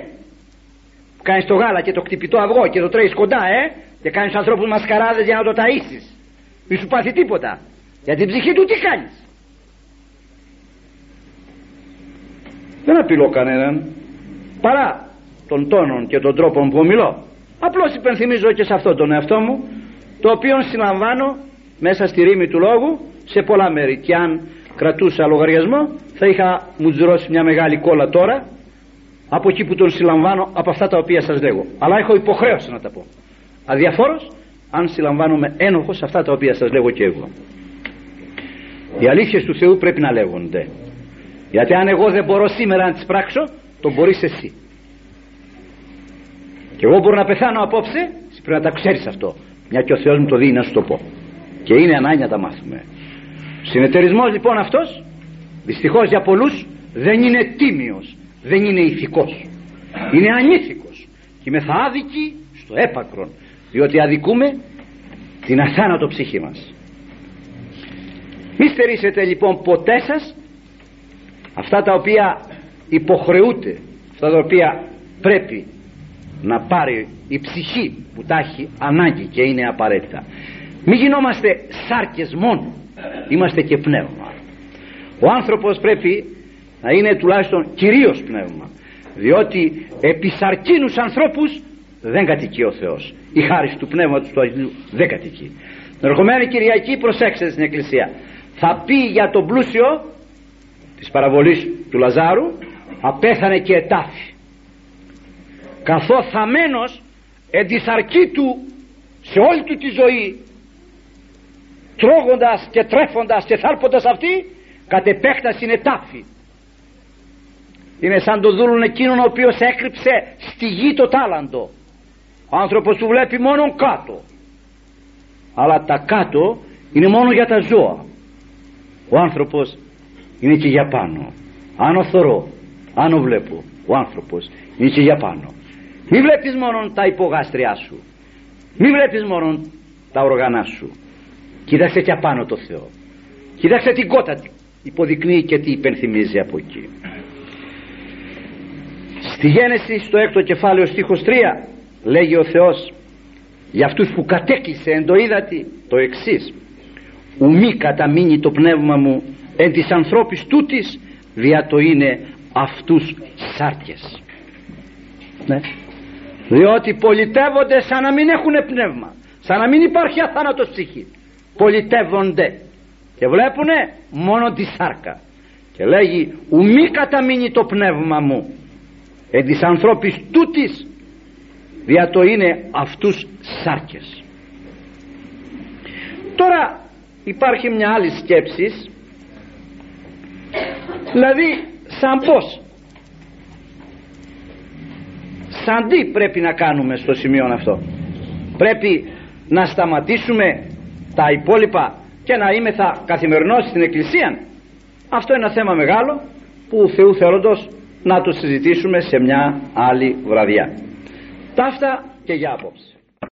Που κάνεις το γάλα και το κτυπητό αυγό και το τρέχεις κοντά ε και κάνεις ανθρώπους μασκαράδες για να το ταΐσεις. Μη σου πάθει τίποτα. Για την ψυχή του τι κάνεις; Δεν απειλώ κανέναν. Παρά των τόνων και των τρόπων που μιλώ απλώς υπενθυμίζω και σε αυτό τον εαυτό μου το οποίο συλλαμβάνω μέσα στη ρήμη του λόγου σε πολλά μέρη. Και αν κρατούσα λογαριασμό θα είχα μου μια μεγάλη κόλλα τώρα από εκεί που τον συλλαμβάνω από αυτά τα οποία σας λέγω. Αλλά έχω υποχρέωση να τα πω. Αδιαφόρος αν συλλαμβάνομαι ένοχος σε αυτά τα οποία σας λέγω και εγώ. Οι αλήθειες του Θεού πρέπει να λέγονται. Γιατί αν εγώ δεν μπορώ σήμερα να τις πράξω το μπορείς εσύ. Και εγώ μπορώ να πεθάνω απόψε πρέπει να τα ξέρεις αυτό. Μια και ο Θεός μου το δίνει να σου το πω. Και είναι ανάγκη να τα μάθουμε συνεταιρισμός λοιπόν αυτός δυστυχώς για πολλούς δεν είναι τίμιος δεν είναι ηθικός. Είναι ανήθικος και είμαι θα άδικοι στο έπακρον διότι αδικούμε την αθάνατο ψυχή μας. Μη στερήσετε λοιπόν ποτέ σας αυτά τα οποία υποχρεούται αυτά τα οποία πρέπει να πάρει η ψυχή που τα έχει ανάγκη και είναι απαραίτητα. Μην γινόμαστε σάρκες μόνο είμαστε και πνεύμα. Ο άνθρωπος πρέπει να είναι τουλάχιστον κυρίως πνεύμα διότι επί σαρκίνους ανθρώπους δεν κατοικεί ο Θεός. Η χάρη του πνεύματος του Αγίου δεν κατοικεί. Την ερχομένη Κυριακή προσέξτε στην Εκκλησία. Θα πει για τον πλούσιο της παραβολής του Λαζάρου απέθανε και ετάφη καθώς θαμένος εν τη σαρκή του σε όλη του τη ζωή τρώγοντας και τρέφοντας και θάλποντας αυτή κατ' επέκταση είναι τάφη. Είναι σαν το δούλον εκείνον ο οποίος έκρυψε στη γη το τάλαντο. Ο άνθρωπος του βλέπει μόνο κάτω. Αλλά τα κάτω είναι μόνο για τα ζώα. Ο άνθρωπος είναι και για πάνω. Άνω θωρώ άνω βλέπω ο άνθρωπος είναι και για πάνω. Μη βλέπεις μόνο τα υπογάστριά σου. Μη βλέπεις μόνο τα οργανά σου κοίταξε και απάνω το Θεό. Κοίταξε την κότα υποδεικνύει και τι υπενθυμίζει από εκεί. Στη Γένεση στο έκτο κεφάλαιο στίχος 3 λέγει ο Θεός για αυτούς που κατέκλυσε εν το είδατη το εξής. Ουμή καταμείνει το πνεύμα μου εν της ανθρώπης τούτης δια το είναι αυτούς σάρκες ναι. διότι πολιτεύονται σαν να μην έχουν πνεύμα σαν να μην υπάρχει αθάνατος ψυχή πολιτεύονται. Και βλέπουνε μόνο τη σάρκα. Και λέγει ουμή καταμείνει το πνεύμα μου εν της ανθρώπης τούτης δια το είναι αυτούς σάρκες τώρα υπάρχει μια άλλη σκέψη. Δηλαδή σαν πως σαν τι πρέπει να κάνουμε στο σημείο αυτό; Πρέπει να σταματήσουμε τα υπόλοιπα και να είμαι θα καθημερινώς στην εκκλησία αυτό είναι ένα θέμα μεγάλο που Θεού θέλοντος να το συζητήσουμε σε μια άλλη βραδιά. Ταύτα και για απόψε.